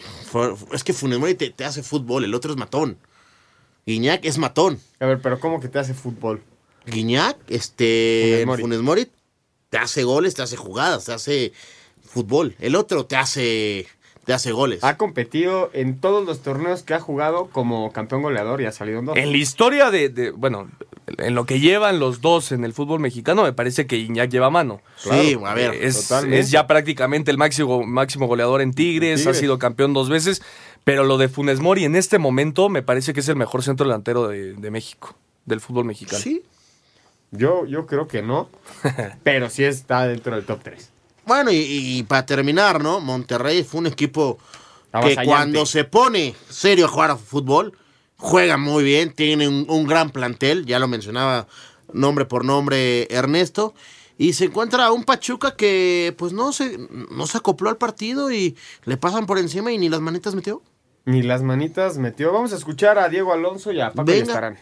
es que Funes Mori te, te hace fútbol, el otro es matón. Guiñac es matón. A ver, pero ¿cómo que te hace fútbol? Guiñac, este, Funes Mori. Funes Mori, te hace goles, te hace jugadas, te hace fútbol. El otro te hace, te hace goles. Ha competido en todos los torneos que ha jugado como campeón goleador y ha salido en dos. En la historia de, de- bueno, en lo que llevan los dos en el fútbol mexicano, me parece que Iñak lleva mano. Sí, a ver, Eh, es, ya prácticamente el máximo, máximo goleador en Tigres, Tigres. ha sido campeón dos veces, pero lo de Funes Mori en este momento me parece que es el mejor centro delantero de, de México, del fútbol mexicano. Sí. Yo, yo creo que no, [laughs] pero sí está dentro del top 3. Bueno, y, y para terminar, ¿no? Monterrey fue un equipo que cuando se pone serio a jugar a fútbol, juega muy bien, tiene un, un gran plantel, ya lo mencionaba nombre por nombre Ernesto. Y se encuentra un Pachuca que pues no se, no se acopló al partido y le pasan por encima y ni las manitas metió. Ni las manitas metió. Vamos a escuchar a Diego Alonso y a Paco Venga. Estarán.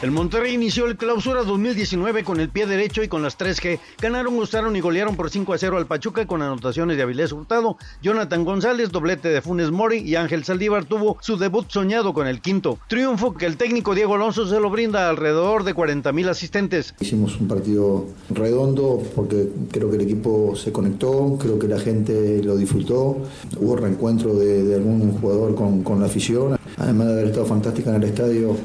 El Monterrey inició el clausura 2019 con el pie derecho y con las 3G. Ganaron, gustaron y golearon por 5 a 0 al Pachuca con anotaciones de Avilés Hurtado, Jonathan González, doblete de Funes Mori y Ángel Saldívar tuvo su debut soñado con el quinto. Triunfo que el técnico Diego Alonso se lo brinda alrededor de 40 mil asistentes. Hicimos un partido redondo porque creo que el equipo se conectó, creo que la gente lo disfrutó. Hubo reencuentro de, de algún jugador con, con la afición. Además de haber estado fantástica en el estadio,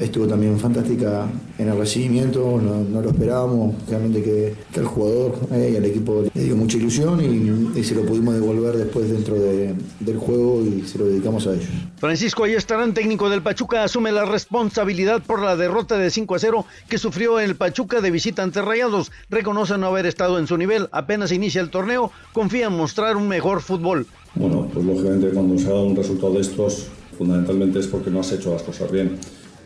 estuvo también fantástica en el recibimiento, no, no lo esperábamos. Realmente que, que al jugador eh, y al equipo le dio mucha ilusión y, y se lo pudimos devolver después dentro de- del juego y se lo dedicamos a ellos. Francisco Ayestarán, técnico del Pachuca, asume la responsabilidad por la derrota de 5 a 0 que sufrió el Pachuca de visita ante Rayados. Reconoce no haber estado en su nivel. Apenas inicia el torneo, confía en mostrar un mejor fútbol. Bueno, pues lógicamente cuando se da un resultado de estos, fundamentalmente es porque no has hecho las cosas bien.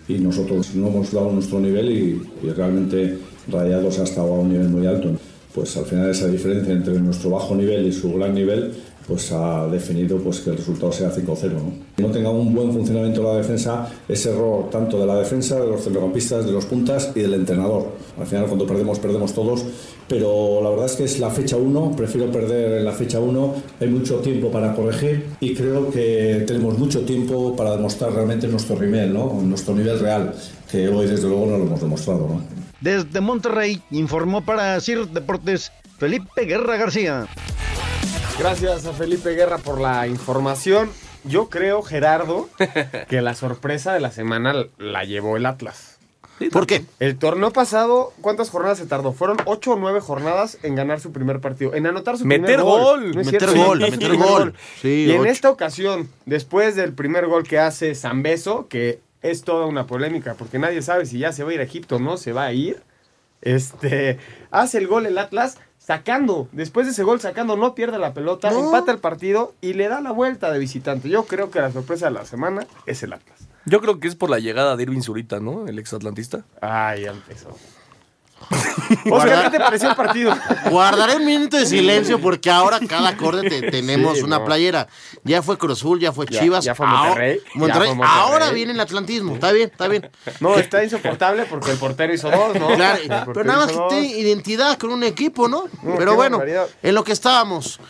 Y nosotros no hemos dado nuestro nivel y, realmente Rayados ha estado a un nivel muy alto. Pues al final esa diferencia entre nuestro bajo nivel y su gran nivel pues ha definido pues que el resultado sea 5-0. ¿no? no tenga un buen funcionamiento de la defensa es error tanto de la defensa, de los centrocampistas, de los puntas y del entrenador. Al final cuando perdemos, perdemos todos, pero la verdad es que es la fecha 1, prefiero perder en la fecha 1, hay mucho tiempo para corregir y creo que tenemos mucho tiempo para demostrar realmente nuestro nivel, ¿no? nuestro nivel real, que hoy desde luego no lo hemos demostrado. Desde Monterrey informó para CIR Deportes Felipe Guerra García. Gracias a Felipe Guerra por la información. Yo creo, Gerardo, [laughs] que la sorpresa de la semana la llevó el Atlas. ¿Por qué? El torneo pasado, ¿cuántas jornadas se tardó? Fueron ocho o nueve jornadas en ganar su primer partido, en anotar su Meter primer gol. gol. No Meter cierto, gol, sí, meter gol. Sí, y en esta ocasión, después del primer gol que hace Zambeso, que es toda una polémica, porque nadie sabe si ya se va a ir a Egipto o no se va a ir, este, hace el gol el Atlas sacando, después de ese gol sacando, no pierde la pelota, No. empata el partido y le da la vuelta de visitante. Yo creo que la sorpresa de la semana es el Atlas. Yo creo que es por la llegada de Irving Zurita, ¿no? El exatlantista. Ay, ya empezó. Oscar, ¿qué te pareció el partido? Guardaré un minuto de silencio porque ahora cada acorde te- tenemos Sí, una no. playera. Ya fue Cruz Azul, ya fue Chivas. ya fue ahora- Monterrey, ya Monterrey. fue Monterrey. Ahora viene el atlantismo. Está bien, está bien. No, está insoportable porque el portero hizo dos, ¿no? Claro, pero nada más que tiene identidad con un equipo, ¿no? No, pero bueno, barbaridad. en lo que estábamos,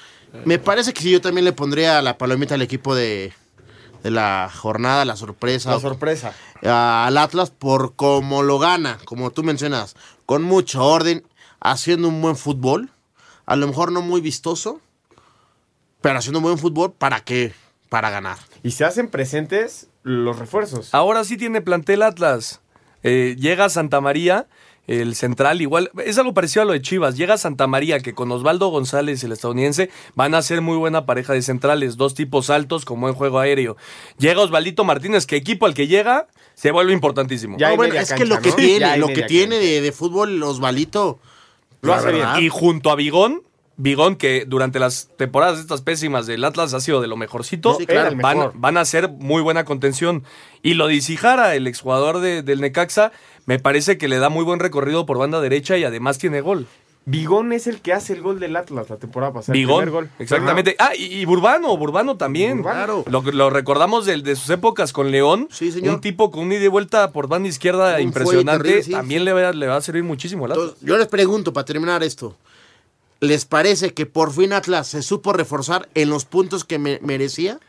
me parece que si yo también le pondría la palomita al equipo de, de la jornada, la sorpresa. La sorpresa. a- al Atlas por cómo lo gana, como tú mencionas, con mucho orden, haciendo un buen fútbol, a lo mejor no muy vistoso, pero haciendo un buen fútbol, ¿para qué? Para ganar. Y se hacen presentes los refuerzos. Ahora sí tiene plantel Atlas. Eh, llega Santa María, el central, igual. Es algo parecido a lo de Chivas. Llega Santa María, que con Osvaldo González, el estadounidense, van a ser muy buena pareja de centrales. Dos tipos altos con buen juego aéreo. Llega Osvaldito Martínez, que equipo al que llega se vuelve importantísimo. No, bueno, es que lo que tiene, lo que tiene de, de fútbol Osvalito Lo hace bien. Y junto a Bigón, Bigón, que durante las temporadas estas pésimas del Atlas ha sido de lo mejorcito, No, sí, claro, van, van a ser muy buena contención. Y lo de Isijara, el exjugador de- del Necaxa, me parece que le da muy buen recorrido por banda derecha y además tiene gol. Bigón es el que hace el gol del Atlas la temporada pasada. Bigón, gol. exactamente. Ah, y, y Burbano, Burbano también. Burbano. Lo, lo recordamos del- de, sus épocas con León. señor. Un tipo con un ida y vuelta por banda izquierda Un impresionante. terrible, sí. También le va, le va a servir muchísimo al Atlas. Entonces, yo les pregunto, para terminar esto, ¿les parece que por fin Atlas se supo reforzar en los puntos que me- merecía?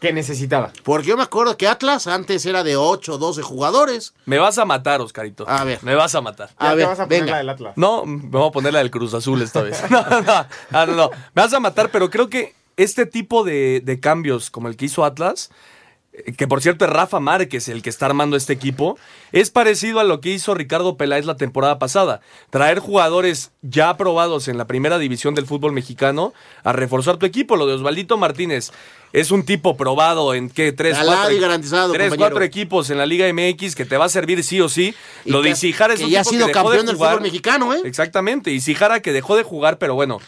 Que necesitaba. Porque yo me acuerdo que Atlas antes era de 8 o 12 jugadores. Me vas a matar, Oscarito. A ver. Me vas a matar. A ver, venga. No, me voy a poner la del Cruz Azul esta vez. No, [laughs] no, no, no, no, no. Me vas a matar, pero creo que este tipo de, de cambios, como el que hizo Atlas, que por cierto es Rafa Márquez el que está armando este equipo, es parecido a lo que hizo Ricardo Peláez la temporada pasada. Traer jugadores ya aprobados en la primera división del fútbol mexicano a reforzar tu equipo. Lo de Osvaldito Martínez es un tipo probado en qué tres, cuatro, y garantizado, tres, cuatro equipos en la Liga MX que te va a servir sí o sí. Y lo de que- Isijara es que un ya ha sido que dejó campeón de del fútbol mexicano, ¿eh? Exactamente. Y Sijara que dejó de jugar, pero bueno.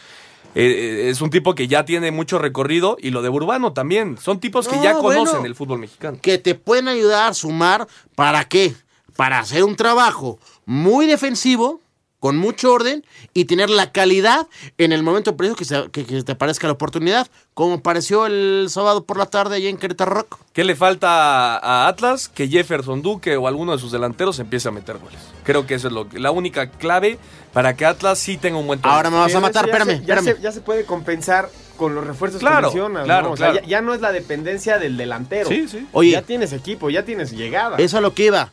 Eh, eh, es un tipo que ya tiene mucho recorrido y lo de Urbano también. Son tipos que ya conocen bueno. el fútbol mexicano. que te pueden ayudar a sumar. ¿Para qué? Para hacer un trabajo muy defensivo, con mucho orden y tener la calidad en el momento preciso que, se- que- que te parezca la oportunidad, como pareció el sábado por la tarde allá en Querétaro Rock. ¿Qué le falta a Atlas? Que Jefferson Duque o alguno de sus delanteros empiece a meter goles. Creo que eso es lo que- la única clave para que Atlas sí tenga un buen torneo. Ahora me vas a matar, ya espérame, se, ya, espérame. se, ya se puede compensar con los refuerzos Claro, que mencionas, claro, ¿no? O sea, claro. ya, ya no es la dependencia del delantero. Sí, sí. Oye. ya tienes equipo, ya tienes llegada. Es a lo que iba.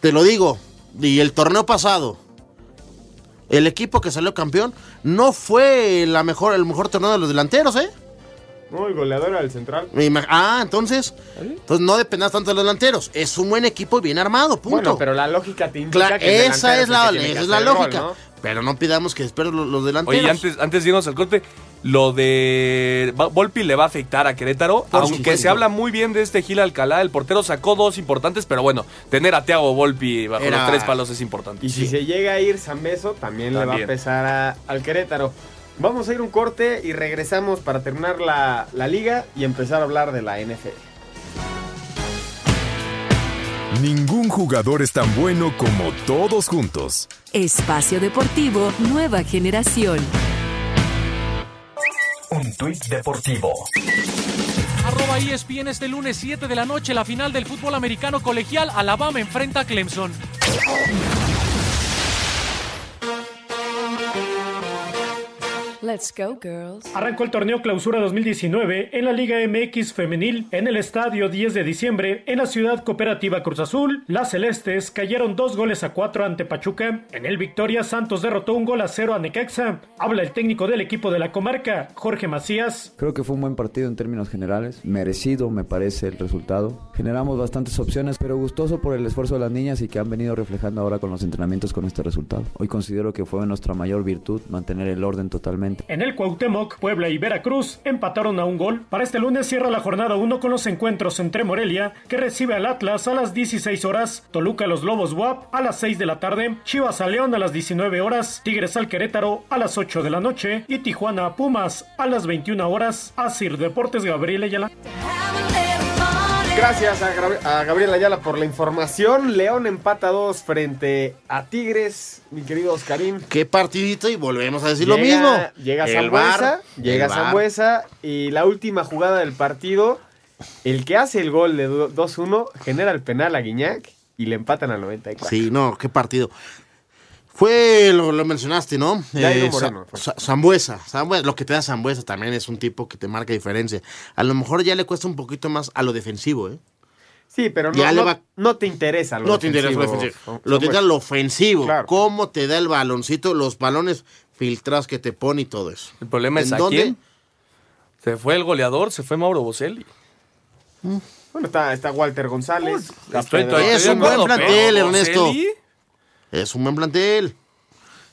Te lo digo. Y el torneo pasado, el equipo que salió campeón no fue la mejor, el mejor torneo de los delanteros, ¿eh? No, el goleador era el central. Ah, entonces, entonces no dependas tanto de los delanteros. Es un buen equipo bien armado, punto. Bueno, pero la lógica te indica Cla- que el esa es la, esa es la gol, lógica. ¿no? Pero no pidamos que esperen los, los delanteros. Oye, antes, antes de irnos al corte, lo de Volpi le va a afectar a Querétaro, Por aunque supuesto. se habla muy bien de este Gil Alcalá, el portero sacó dos importantes, pero bueno, tener a Thiago Volpi bajo Era- los tres palos es importante. Y si se llega a ir Zambeso, también, le va a También. pesar a- al Querétaro. Vamos a ir un corte y regresamos para terminar la, la liga y empezar a hablar de la NFL. Ningún jugador es tan bueno como todos juntos. Espacio Deportivo Nueva Generación. Un tuit deportivo. Arroba ESPN este lunes 7 de la noche, la final del fútbol americano colegial. Alabama enfrenta a Clemson. Let's go, girls. Arrancó el torneo Clausura 2019 en la Liga MX Femenil en el estadio 10 de diciembre en la ciudad cooperativa Cruz Azul. Las celestes cayeron dos goles a cuatro ante Pachuca. En el Victoria Santos derrotó un gol a cero a Necaxa. Habla el técnico del equipo de la comarca, Jorge Macías. Creo que fue un buen partido en términos generales, merecido me parece el resultado. Generamos bastantes opciones, pero gustoso por el esfuerzo de las niñas y que han venido reflejando ahora con los entrenamientos con este resultado. Hoy considero que fue nuestra mayor virtud mantener el orden totalmente. En el Cuauhtémoc, Puebla y Veracruz empataron a un gol. Para este lunes cierra la jornada 1 con los encuentros entre Morelia, que recibe al Atlas a las 16 horas, Toluca a los Lobos WAP a las 6 de la tarde, Chivas a León a las 19 horas, Tigres al Querétaro a las 8 de la noche y Tijuana a Pumas a las 21 horas. Asir Deportes Gabriel Ayala. Gracias a, Gabriel Ayala por la información. León empata 2 frente a Tigres, mi querido Oscarín. Qué partidito y volvemos a decir lo mismo. Llega Zambuesa, llega. Zambuesa y la última jugada del partido, el que hace el gol de do- 2-1 genera el penal a Guiñac y le empatan al 94. Sí, no, qué partido. Fue, lo, lo mencionaste, ¿no? Jairo Eh, Moreno, Sa- Lo que te da Zambuesa también es un tipo que te marca diferencia. A lo mejor ya le cuesta un poquito más a lo defensivo, ¿eh? Sí, pero no, Ya le no- va- no te interesa lo no te interesa lo defensivo, Lo que te da Zambuesa. lo ofensivo. Claro. Cómo te da el baloncito, los balones filtrados que te pone y todo eso. El problema es ¿En a dónde? quién. Se fue el goleador, se fue Mauro Boselli. Bueno, está, está Walter González. está Estoy- estoy- Es un buen plantel, Ernesto. Es un buen plantel.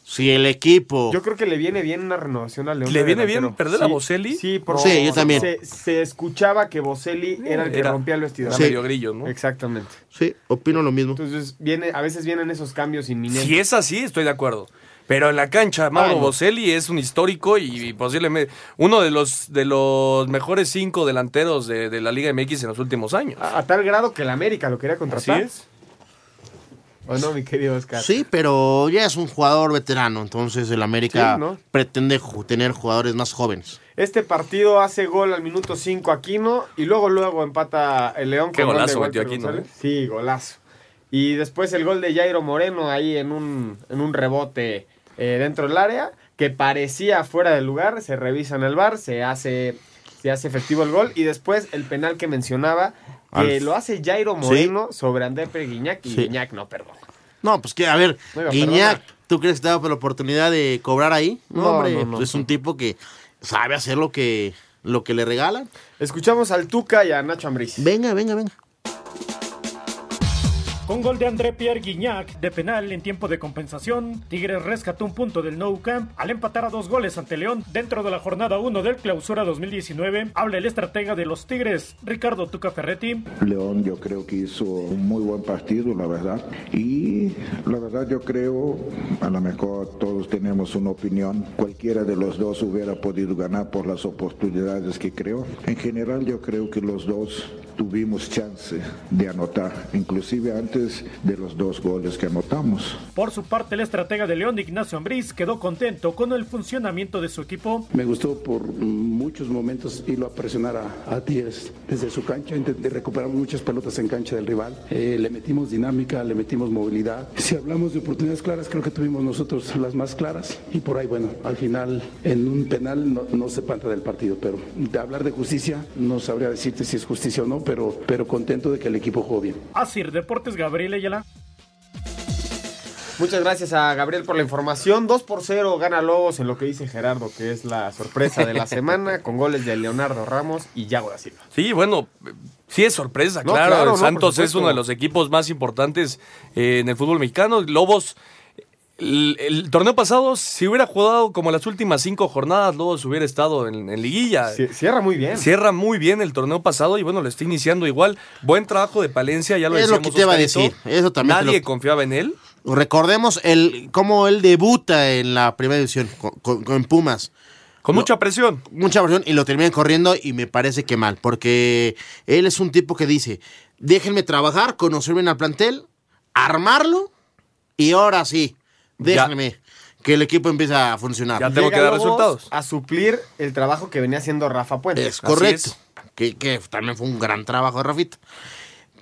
Si el equipo. Yo creo que le viene bien una renovación a León. ¿Le viene delantero. bien perder a Boselli? Sí, porque Sí, yo también. Se, se escuchaba que Boselli era el que Era- rompía el vestidor. era medio grillo, ¿no? Exactamente. Sí, opino lo mismo. Entonces, viene, a veces vienen esos cambios inminentes. Si es así, estoy de acuerdo. Pero en la cancha, Mauro no. Boselli es un histórico y posiblemente uno de los de los mejores cinco delanteros de, de la Liga MX en los últimos años. A, a tal grado que el América lo quería contratar. Así es. ¿O no, mi querido Oscar? Sí, pero ya es un jugador veterano, entonces el América Sí, ¿no? pretende tener jugadores más jóvenes. Este partido hace gol al minuto 5 Aquino y luego luego empata el León Qué con gol de golazo metió Aquino, González. Sí, golazo. Y después el gol de Jairo Moreno ahí en un, en un rebote eh, dentro del área que parecía fuera del lugar, se revisa en el bar, se hace, se hace efectivo el gol y después el penal que mencionaba que Al- lo hace Jairo Moreno sobre André Guiñac y Sí. Guiñac no perdona. No, pues que, a ver, Guiñac. ¿tú crees que te daba la oportunidad de cobrar ahí? No, No, hombre, no, no, pues es un tipo que sabe hacer lo que, lo que le regalan. Escuchamos al Tuca y a Nacho Ambriz. Venga, venga, venga. Con gol de André Pierre Guignac de penal en tiempo de compensación, Tigres rescató un punto del Nou Camp al empatar a dos goles ante León dentro de la jornada 1 del Clausura 2019. Habla el estratega de los Tigres, Ricardo Tuca Ferretti. León yo creo que hizo un muy buen partido, la verdad. Y la verdad yo creo, a lo mejor todos tenemos una opinión, cualquiera de los dos hubiera podido ganar por las oportunidades que creo. En general yo creo que los dos tuvimos chance de anotar, inclusive antes de los dos goles que anotamos. Por su parte, el estratega de León, Ignacio Ambriz, quedó contento con el funcionamiento de su equipo. Me gustó por muchos momentos irlo a presionar a, a Tigres desde su cancha, intenté recuperar muchas pelotas en cancha del rival, Eh, le metimos dinámica, le metimos movilidad. Si hablamos de oportunidades claras, creo que tuvimos nosotros las más claras y por ahí, bueno, al final en un penal no, no se panta del partido, pero de hablar de justicia no sabría decirte si es justicia o no, pero, pero contento de que el equipo jugó bien. Asir Deportes, Gabriel Ayala. Muchas gracias a Gabriel por la información. 2 por 0 gana Lobos en lo que dice Gerardo, que es la sorpresa de la semana, [laughs] con goles de Leonardo Ramos y Yago da Silva. Sí, bueno, sí es sorpresa, No, claro. claro, el no, Santos es uno de los equipos más importantes eh, en el fútbol mexicano. Lobos, el, el torneo pasado, si hubiera jugado como las últimas cinco jornadas, Lobos hubiera estado en, en liguilla. Cierra muy bien. Cierra muy bien el torneo pasado y bueno, lo está iniciando igual. Buen trabajo de Palencia, ya lo Es lo decíamos. que te iba a decir, eso también Nadie lo- confiaba en él. Recordemos el cómo él debuta en la primera división con, con- con Pumas. Con mucha presión. Mucha presión y lo terminan corriendo y me parece que mal, porque él es un tipo que dice, déjenme trabajar, conocerme en el plantel, armarlo y ahora sí, déjenme que el equipo empiece a funcionar. Llega Lobos A suplir el trabajo que venía haciendo Rafa Puente. Es correcto. Que, que también fue un gran trabajo de Rafita.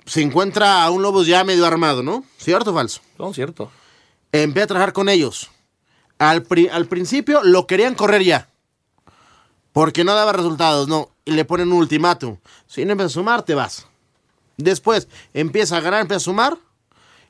Se encuentra a un Lobos ya medio armado, ¿no? ¿Cierto o falso? No, cierto. Empieza a trabajar con ellos. Al, pri- al principio lo querían correr ya. Porque no daba resultados, no. Y le ponen un ultimátum. Si no empiezas a sumar, te vas. Después empieza a ganar, empieza a sumar.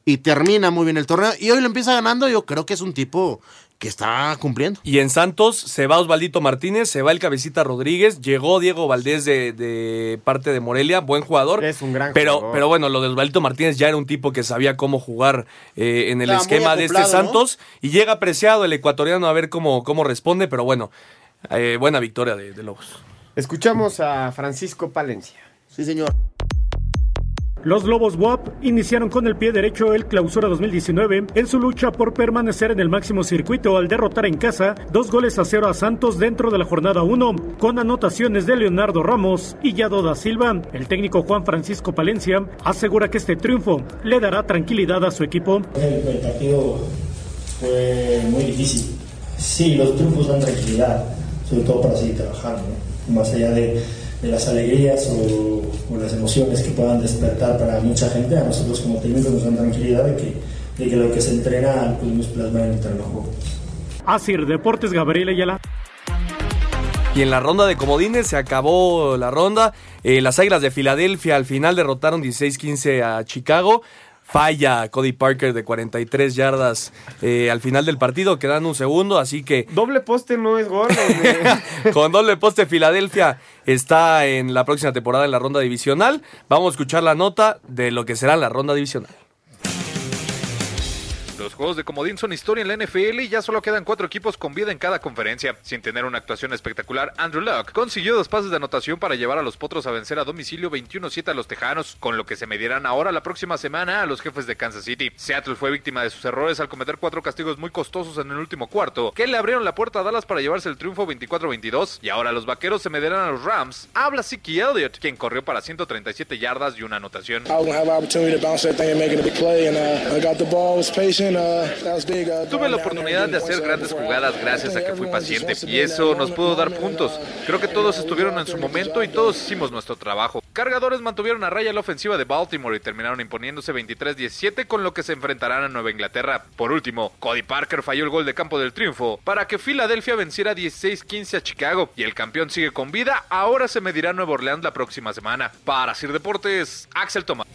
Y termina muy bien el torneo. Y hoy lo empieza ganando. Yo creo que es un tipo que está cumpliendo. Y en Santos se va Osvaldito Martínez, se va el Cabecita Rodríguez, llegó Diego Valdés de, de parte de Morelia, buen jugador. Es un gran pero, jugador. Pero bueno, lo de Osvaldito Martínez ya era un tipo que sabía cómo jugar eh, en el esquema de este. Santos. Y llega apreciado el ecuatoriano a ver cómo, cómo responde, pero bueno, eh, buena victoria de, de Lobos. Escuchamos a Francisco Palencia. Sí, señor. Los Lobos WAP iniciaron con el pie derecho el Clausura 2019 en su lucha por permanecer en el máximo circuito al derrotar en casa dos goles a cero a Santos dentro de la jornada 1 con anotaciones de Leonardo Ramos y Yado da Silva. El técnico Juan Francisco Palencia asegura que este triunfo le dará tranquilidad a su equipo. El, partido fue muy difícil. Sí, los triunfos dan tranquilidad, sobre todo para seguir trabajando, más allá de, de las alegrías o, o las emociones que puedan despertar para mucha gente, a nosotros como técnicos nos dan tranquilidad de que, de que lo que se entrena podemos plasmar en el juego. Asir Deportes Gabriel Ayala. Y en la ronda de comodines se acabó la ronda. Eh, las Águilas de Filadelfia al final derrotaron 16-15 a Chicago. Falla Cody Parker de 43 yardas eh, al final del partido, quedan un segundo, así que Doble poste no es gol. [laughs] con doble poste Filadelfia está en la próxima temporada en la ronda divisional. Vamos a escuchar la nota de lo que será la ronda divisional. Los juegos de comodín son historia en la NFL y ya solo quedan cuatro equipos con vida en cada conferencia. Sin tener una actuación espectacular, Andrew Luck consiguió dos pases de anotación para llevar a los Potros a vencer a domicilio 21-7 a los Tejanos, con lo que se medirán ahora la próxima semana a los jefes de Kansas City. Seattle fue víctima de sus errores al cometer cuatro castigos muy costosos en el último cuarto, que le abrieron la puerta a Dallas para llevarse el triunfo 24-22, y ahora los Vaqueros se medirán a los Rams. Habla Siki Elliott, quien corrió para 137 yardas y una anotación. Tuve la oportunidad de hacer grandes jugadas gracias a que fui paciente y eso nos pudo dar puntos. Creo que todos estuvieron en su momento y todos hicimos nuestro trabajo. Cargadores mantuvieron a raya la ofensiva de Baltimore y terminaron imponiéndose 23-17 con lo que se enfrentarán a Nueva Inglaterra. Por último, Cody Parker falló el gol de campo del triunfo para que Filadelfia venciera 16-15 a Chicago y el campeón sigue con vida. Ahora se medirá Nueva Orleans la próxima semana. Para Sir Deportes, Axel Tomás.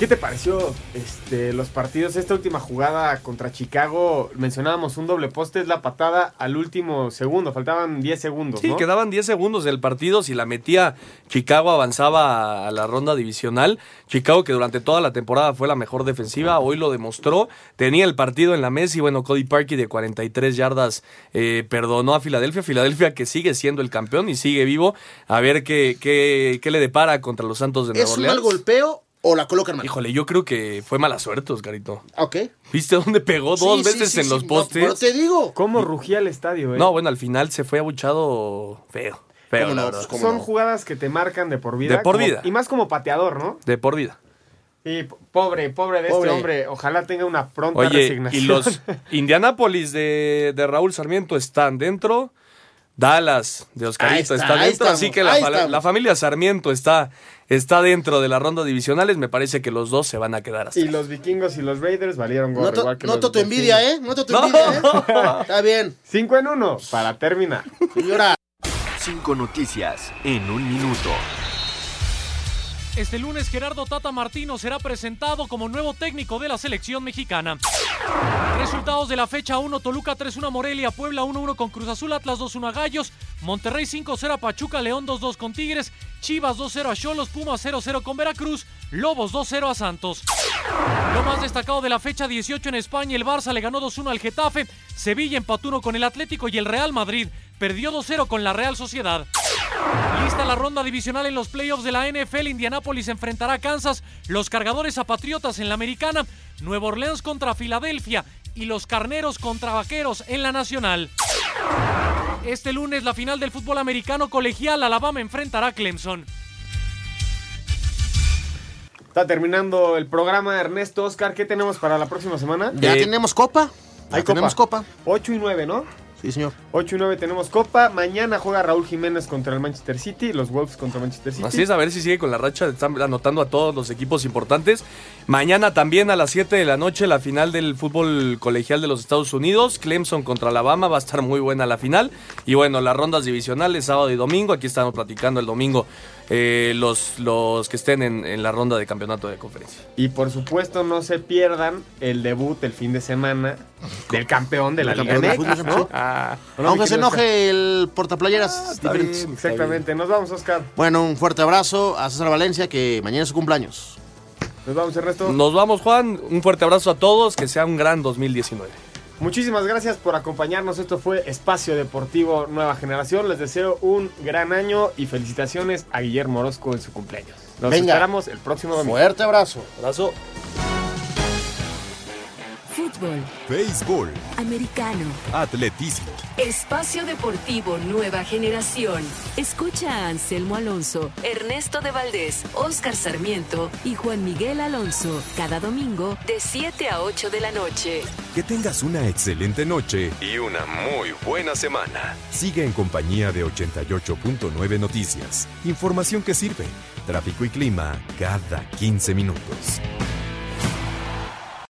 ¿Qué te pareció este, los partidos? Esta última jugada contra Chicago, mencionábamos un doble poste, es la patada al último segundo, faltaban 10 segundos. Sí, ¿no? quedaban 10 segundos del partido. Si la metía Chicago, avanzaba a la ronda divisional. Chicago, que durante toda la temporada fue la mejor defensiva, hoy lo demostró. Tenía el partido en la mesa y bueno, Cody Parkey de 43 yardas eh, perdonó a Filadelfia. Filadelfia que sigue siendo el campeón y sigue vivo. A ver qué, qué, qué le depara contra los Santos de Nueva ¿Es un Orleans. mal golpeo o la colocan mal? Híjole, yo creo que fue mala suerte, Oscarito. Ok. ¿Viste dónde pegó dos sí, veces sí, en sí, los no, postes? pero te digo. ¿Cómo rugía el estadio, eh? No, bueno, al final se fue abuchado feo. Feo, ¿Cómo la no? verdad. Pues, Son jugadas que te marcan de por vida. De por como- vida. Y más como pateador, ¿no? De por vida. Y pobre, pobre de Pobre. este hombre. Ojalá tenga una pronta Oye, resignación. y los [laughs] Indianapolis de, de Raúl Sarmiento están dentro. Dallas de Oscarito está, está, dentro. estamos, así que la, la familia Sarmiento está, está dentro de la ronda divisionales. Me parece que los dos se van a quedar así. Y los vikingos y los Raiders valieron gorro, Noto, igual que noto los tu envidia. ¿eh? Noto tu No. envidia, ¿eh? [laughs] Está bien. Cinco en uno, para terminar. Señora. Cinco noticias en un minuto. Este lunes Gerardo Tata Martino será presentado como nuevo técnico de la selección mexicana. Resultados de la fecha 1, Toluca 3-1 Morelia, Puebla 1-1 con Cruz Azul, Atlas 2-1 a Gallos, Monterrey 5-0 a Pachuca, León 2-2 con Tigres, Chivas 2-0 a Cholos, Pumas 0-0 con Veracruz, Lobos 2-0 a Santos. Lo más destacado de la fecha 18 en España, el Barça le ganó 2-1 al Getafe, Sevilla empató 1 con el Atlético y el Real Madrid perdió 2-0 con la Real Sociedad. Lista la ronda divisional en los playoffs de la NFL. Indianápolis enfrentará a Kansas, los cargadores a Patriotas en la americana, Nueva Orleans contra Filadelfia y los carneros contra vaqueros en la nacional. Este lunes la final del fútbol americano colegial, Alabama enfrentará a Clemson. Está terminando el programa, Ernesto Oscar. ¿Qué tenemos para la próxima semana? Ya tenemos copa. Ya Hay tenemos copa. 8 y 9, ¿no? Sí, señor. 8 y 9 tenemos copa. Mañana juega Raúl Jiménez contra el Manchester City. Los Wolves contra Manchester City. Así es, a ver si sigue con la racha. Están anotando a todos los equipos importantes. Mañana también a las 7 de la noche la final del fútbol colegial de los Estados Unidos. Clemson contra Alabama. Va a estar muy buena la final. Y bueno, las rondas divisionales sábado y domingo. Aquí estamos platicando el domingo eh, los, los que estén en, en la ronda de campeonato de conferencia. Y por supuesto no se pierdan el debut el fin de semana del campeón de la Liga MX, ¿no? Ah, ¿o no, Aunque se enoje el portaplayeras bien, exactamente. Nos vamos, Oscar. Bueno, un fuerte abrazo a César Valencia, que mañana es su cumpleaños. Nos vamos, Ernesto. Nos vamos, Juan. Un fuerte abrazo a todos. Que sea un gran 2019. Muchísimas gracias por acompañarnos. Esto fue Espacio Deportivo Nueva Generación. Les deseo un gran año y felicitaciones a Guillermo Orozco en su cumpleaños. Nos Venga. esperamos el próximo domingo. Fuerte abrazo. Abrazo. Fútbol, Béisbol, americano, atletismo, espacio deportivo nueva generación. Escucha a Anselmo Alonso, Ernesto de Valdés, Oscar Sarmiento y Juan Miguel Alonso cada domingo de 7 a 8 de la noche. que tengas una excelente noche y una muy buena semana. Sigue en compañía de 88.9 Noticias. Información que sirve. Tráfico y clima cada 15 minutos.